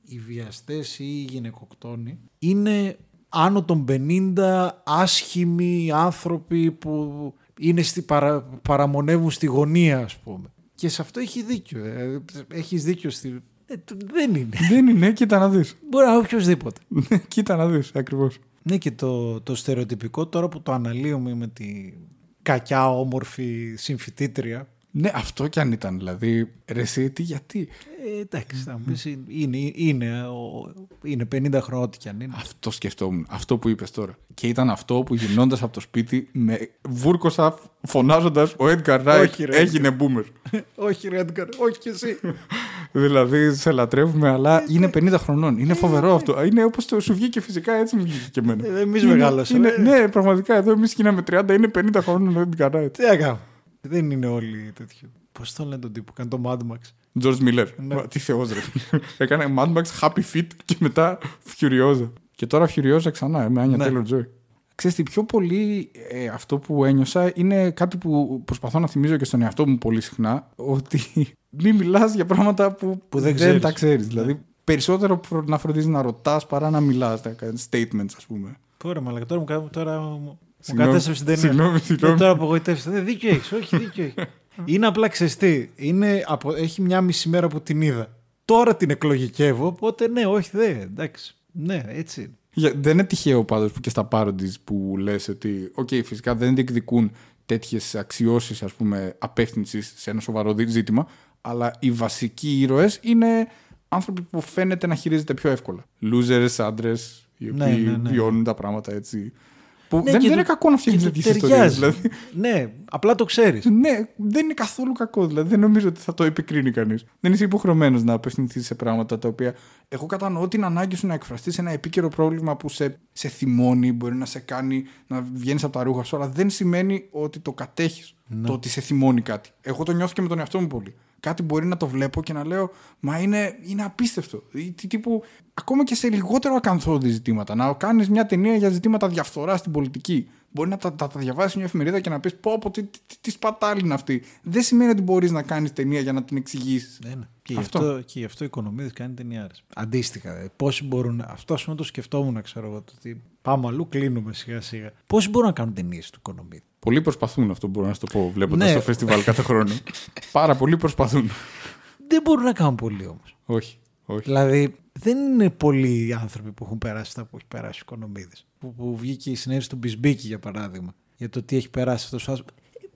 οι βιαστές ή οι γυναικοκτόνοι είναι άνω των 50 άσχημοι άνθρωποι που είναι στη παρα, παραμονεύουν στη γωνία ας πούμε. Και σε αυτό έχει δίκιο. Ε, έχεις δίκιο. Στη... Ε, το- δεν είναι. δεν είναι, κοίτα να δεις. Μπορεί να είναι οποιοδήποτε. κοίτα να δεις, ακριβώς. Ναι και το, το στερεοτυπικό τώρα που το αναλύουμε με τη κακιά όμορφη συμφιτήτρια. Ναι, αυτό κι αν ήταν. Δηλαδή, ρε, εσύ, τι, γιατί; Ε, εντάξει, θα μου πεις, είναι, είναι, ο- είναι 50 χρόνια ό,τι κι αν είναι. Αυτό σκεφτόμουν. Αυτό που είπες τώρα. Και ήταν αυτό που γυρνώντας από το σπίτι με βούρκωσα φωνάζοντας ο Edgar Wright Όχι, ρε. έγινε boomer. όχι ρε Έντγκαρ, όχι κι εσύ. δηλαδή, σε λατρεύουμε, αλλά είναι 50 χρονών. Είναι φοβερό αυτό. Είναι όπως το σου βγήκε φυσικά, έτσι μου βγήκε και εμένα. Ε, εμείς Είναι- μεγάλωσαμε. είναι- Ναι, πραγματικά εδώ εμείς γίναμε 30, είναι 50 χρόνων ο Edgar Wright. Τι να κάνω. Δεν είναι όλοι τέτοιο. Πώς τον λένε τον τύπο που κάνει το Mad Max. George Miller. Ναι. Μα, Τι θεός ρε. Έκανε Mad Max Happy Feet και μετά Furiosa. Και τώρα Furiosa ξανά, ε, με Άνια Ναι. Taylor Joy. Ξέρεις τι, πιο πολύ ε, αυτό που ένιωσα είναι κάτι που προσπαθώ να θυμίζω και στον εαυτό μου πολύ συχνά, ότι μη μιλάς για πράγματα που, Που δεν ξέρεις. Ναι. τα ξέρεις. Δηλαδή, περισσότερο προ- να φροντίζεις να ρωτάς παρά να μιλάς, να κάνεις statements ας πούμε. Πού ρε μαλακα, τώρα μου, κα- τώρα μου, μου Συγγνώμη, κατέστρεψε την ταινία. συγγνώμη, συγγνώμη. Ε, τώρα απογοητεύся. Δεν δίκιο έχεις, όχι δίκιο έχεις. είναι απλά ζεστή. Είναι από, έχει μια μισή μέρα που την είδα. Τώρα την εκλογικεύω, οπότε ναι, όχι, δε, εντάξει. Ναι, έτσι. είναι. Για- δεν είναι τυχαίο πάντως που και στα parodies που λες ότι, οκ, φυσικά δεν διεκδικούν τέτοιες αξιώσεις, ας πούμε, απεύθυνσης σε ένα σοβαρό δι- ζήτημα, αλλά οι βασικοί ήρωες είναι άνθρωποι που φαίνεται να χειρίζεται πιο εύκολα. Losers, άντρες, οι οποίοι Ναι, ναι, ναι. βιώνουν τα πράγματα έτσι. Που Ναι, δεν, και δεν του- είναι κακό να φτιάχνει και του τέτοιες ιστορίες. ταιριάζει. Δηλαδή. Ναι, απλά το ξέρεις. Ναι, δεν είναι καθόλου κακό. Δηλαδή, δεν νομίζω ότι θα το επικρίνει κανείς. Δεν είσαι υποχρεωμένος να απευθυνθείς σε πράγματα τα οποία. Εγώ κατανοώ την ανάγκη σου να εκφραστείς ένα επίκαιρο πρόβλημα που σε, σε θυμώνει, μπορεί να σε κάνει να βγαίνεις από τα ρούχα σου, αλλά δεν σημαίνει ότι το κατέχεις. Το ότι σε θυμώνει κάτι. Εγώ το νιώθω και με τον εαυτό μου πολύ. Κάτι μπορεί να το βλέπω και να λέω, Μα είναι, είναι απίστευτο. Ή τι τύπου, ακόμα και σε λιγότερο ακαθόδη ζητήματα. Να κάνεις μια ταινία για ζητήματα διαφθοράς στην πολιτική. Μπορεί να τα, τα, τα διαβάσεις μια εφημερίδα και να πεις: Πω, πω, τι, τι, τι, τι σπατάλη είναι αυτή. Δεν σημαίνει ότι μπορείς να κάνεις ταινία για να την εξηγήσεις. Ναι, ναι. Και, γι Αυτό. αυτό, και γι' αυτό η οικονομία κάνει ταινιάρε. Αντίστοιχα, ε, πόσοι μπορούν. Αυτό ας πούμε το σκεφτόμουν, ξέρω εγώ. Το ότι πάμε αλλού, κλείνουμε σιγά σιγά. Πόσοι μπορούν να κάνουν ταινίες του οικονομίδη. Πολλοί προσπαθούν αυτό, μπορώ να σου το πω, βλέποντας Ναι. το φεστιβάλ κάθε χρόνο. Πάρα πολλοί προσπαθούν. Δεν μπορούν να κάνουν πολύ όμως. όχι, όχι. Δηλαδή, δεν είναι πολλοί οι άνθρωποι που έχουν περάσει αυτά που έχει περάσει ο Οικονομίδη. Που, που βγήκε η συνέντευξη του Μπισμπίκη, για παράδειγμα, για το τι έχει περάσει αυτός ο άνθρωπος.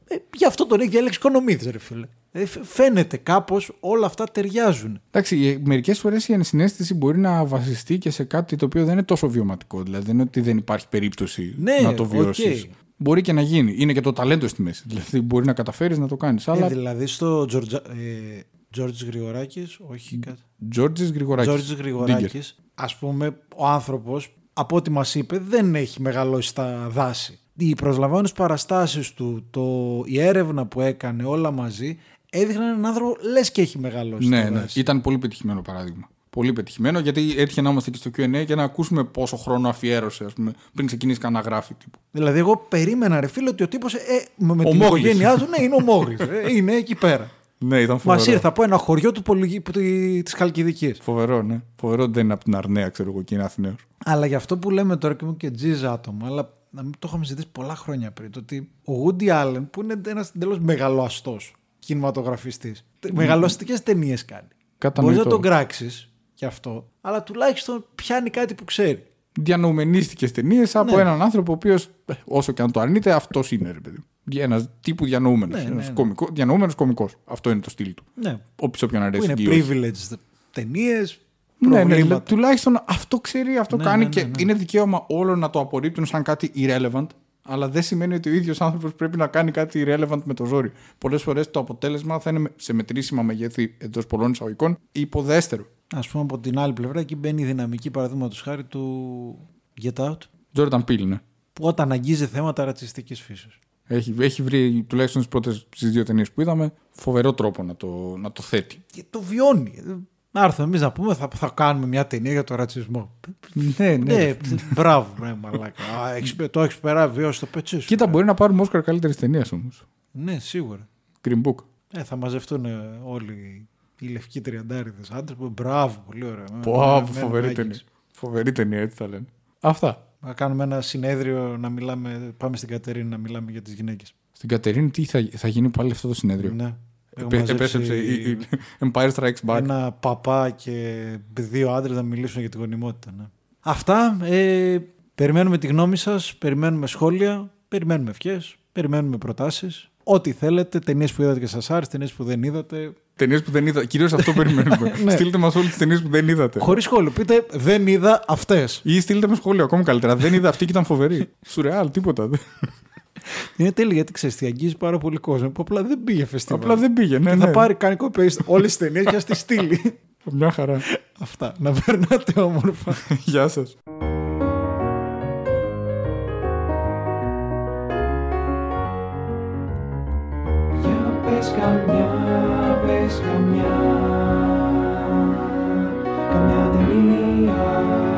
Ε, ε, γι' αυτό τον έχει διαλέξει Οικονομίδη, ρε φίλε. Ε, φ- φαίνεται κάπως όλα αυτά ταιριάζουν. Εντάξει, μερικές φορές η ενσυναίσθηση μπορεί να βασιστεί και σε κάτι το οποίο δεν είναι τόσο βιωματικό. Δηλαδή, δεν είναι ότι δεν υπάρχει περίπτωση Ναι, να το οκ. βιώσεις. Μπορεί και να γίνει. Είναι και το ταλέντο στη μέση. Δηλαδή, μπορεί να καταφέρεις να το κάνεις. Ε, Αλλά. δηλαδή στο Τζορτζα... ε, Τζόρτζ Γρηγοράκης, όχι κάτι. Τζόρτζη Γρηγοράκης. Τζόρτζ Γρηγοράκης, ας πούμε, ο άνθρωπος, από ό,τι μας είπε, δεν έχει μεγαλώσει στα δάση. Οι προσλαμβάνονες παραστάσεις του, το, η έρευνα που έκανε όλα μαζί, έδειχναν έναν άνθρωπο λες και έχει μεγαλώσει Ναι, στα ναι. δάση. Ήταν πολύ πετυχημένο παράδειγμα. Πολύ πετυχημένο γιατί έτυχε να είμαστε και στο QA και να ακούσουμε πόσο χρόνο αφιέρωσε ας πούμε, πριν ξεκινήσει καν να γράφει. Τύπου. Δηλαδή, εγώ περίμενα, ρε φίλε, ότι ο τύπος, ε, με, με Ο την Μόγλης. οικογένειά του, ναι, είναι ο Μόγλης. ε, είναι εκεί πέρα. Ναι, ήταν Μας φοβερό. ήρθε από ένα χωριό του Πολυγι... τη Χαλκιδική. Φοβερό, ναι. Φοβερό ότι δεν είναι από την Αρνέα, ξέρω εγώ, και είναι Αθηναίος. Αλλά για αυτό που λέμε τώρα και μου και τζίζα άτομα, αλλά να μην το είχαμε συζητήσει πολλά χρόνια πριν. Το ότι ο Woody Allen, που είναι ένας εντελώς μεγαλοαστός κινηματογραφιστής, μεγαλοαστικέ ταινίες κάνει. Κατανοητό. Μπορείς να τον κράξεις γι' αυτό, αλλά τουλάχιστον πιάνει κάτι που ξέρει. Διανοουμενίστικε ταινίες από Ναι. έναν άνθρωπο ο οποίος, όσο και αν το αρνείται, αυτός είναι, ρε παιδί. Ένας τύπου διανοούμενος. Ναι, ναι, ναι. Διανοούμενος κωμικός. Αυτό είναι το στυλ του. Ναι. Όποιο όποιον Που αρέσει. είναι ή όχι. privileged ταινίες. Ναι, ναι, προβλήματα. τουλάχιστον αυτό ξέρει, αυτό Ναι, κάνει ναι, και ναι, ναι. είναι δικαίωμα όλων να το απορρίπτουν σαν κάτι irrelevant. Αλλά δεν σημαίνει ότι ο ίδιος άνθρωπος πρέπει να κάνει κάτι irrelevant με το ζόρι. Πολλές φορές το αποτέλεσμα θα είναι με- σε μετρήσιμα μεγέθη εντός πολλών εισαγωγικών υποδέστερο. Α πούμε από την άλλη πλευρά, εκεί μπαίνει η δυναμική παραδείγματος χάρη του Get Out, Jordan Peele, ναι. που όταν αγγίζει θέματα ρατσιστικής φύσης. Έχει, έχει βρει τουλάχιστον στις πρώτες στις δύο ταινίες που είδαμε φοβερό τρόπο να το, να το θέτει. Και το βιώνει. Να έρθουμε εμείς να πούμε, θα, θα κάνουμε μια ταινία για το ρατσισμό. Ναι, Ναι, μπράβο, ναι, μαλάκα. Α, έχεις, το έχεις περάσει, βιώσει το πετσί σου. Κοίτα, μπορεί να πάρουμε Όσκαρ καλύτερης ταινίας όμως. Ναι, σίγουρα. Green Book. Ε, θα μαζευτούν ε, όλοι οι λευκοί τριαντάριδες άντρες που μπράβο, πολύ ωραία. Πω, Ναι, ναι, φοβερή ναι, ταινία. Φοβερή ταινία, έτσι θα λένε. Αυτά. Να κάνουμε ένα συνέδριο να μιλάμε. Πάμε στην Κατερίνα να μιλάμε για τις γυναίκες. Στην Κατερίνη τι θα, θα γίνει πάλι αυτό το συνέδριο; Ναι. Έχω Επέ- μαζέψει Επέστρεψε η, η Empire Strikes Back. Ένα παπά και δύο άντρες να μιλήσουν για τη γονιμότητα. Ναι. Αυτά. Ε, περιμένουμε τη γνώμη σας, περιμένουμε σχόλια, περιμένουμε ευχές, περιμένουμε προτάσεις. Ό,τι θέλετε, ταινίες που είδατε και σας άρεσε, ταινίες που δεν είδατε. Ταινίες που δεν είδα. Κυρίως αυτό περιμένουμε. Ναι. Στείλτε μας όλες τις ταινίες που δεν είδατε. Χωρίς σχόλιο. Πείτε, δεν είδα αυτές. Ή στείλτε με σχόλιο ακόμα καλύτερα. δεν είδα αυτή και ήταν φοβερή. Σουρεάλ, τίποτα. Είναι τέλειο γιατί ξέρεις αγγίζει πάρα πολύ κόσμο που απλά δεν πήγε φεστιβάλ. Απλά δεν πήγε. Ναι, ναι. Θα πάρει κάνει copy-paste όλες τις ταινίες και στη στείλει. Μια χαρά. Αυτά. Να περνάτε όμορφα. Γεια σας. πες καμιά, πες καμιά, καμιά ταινία.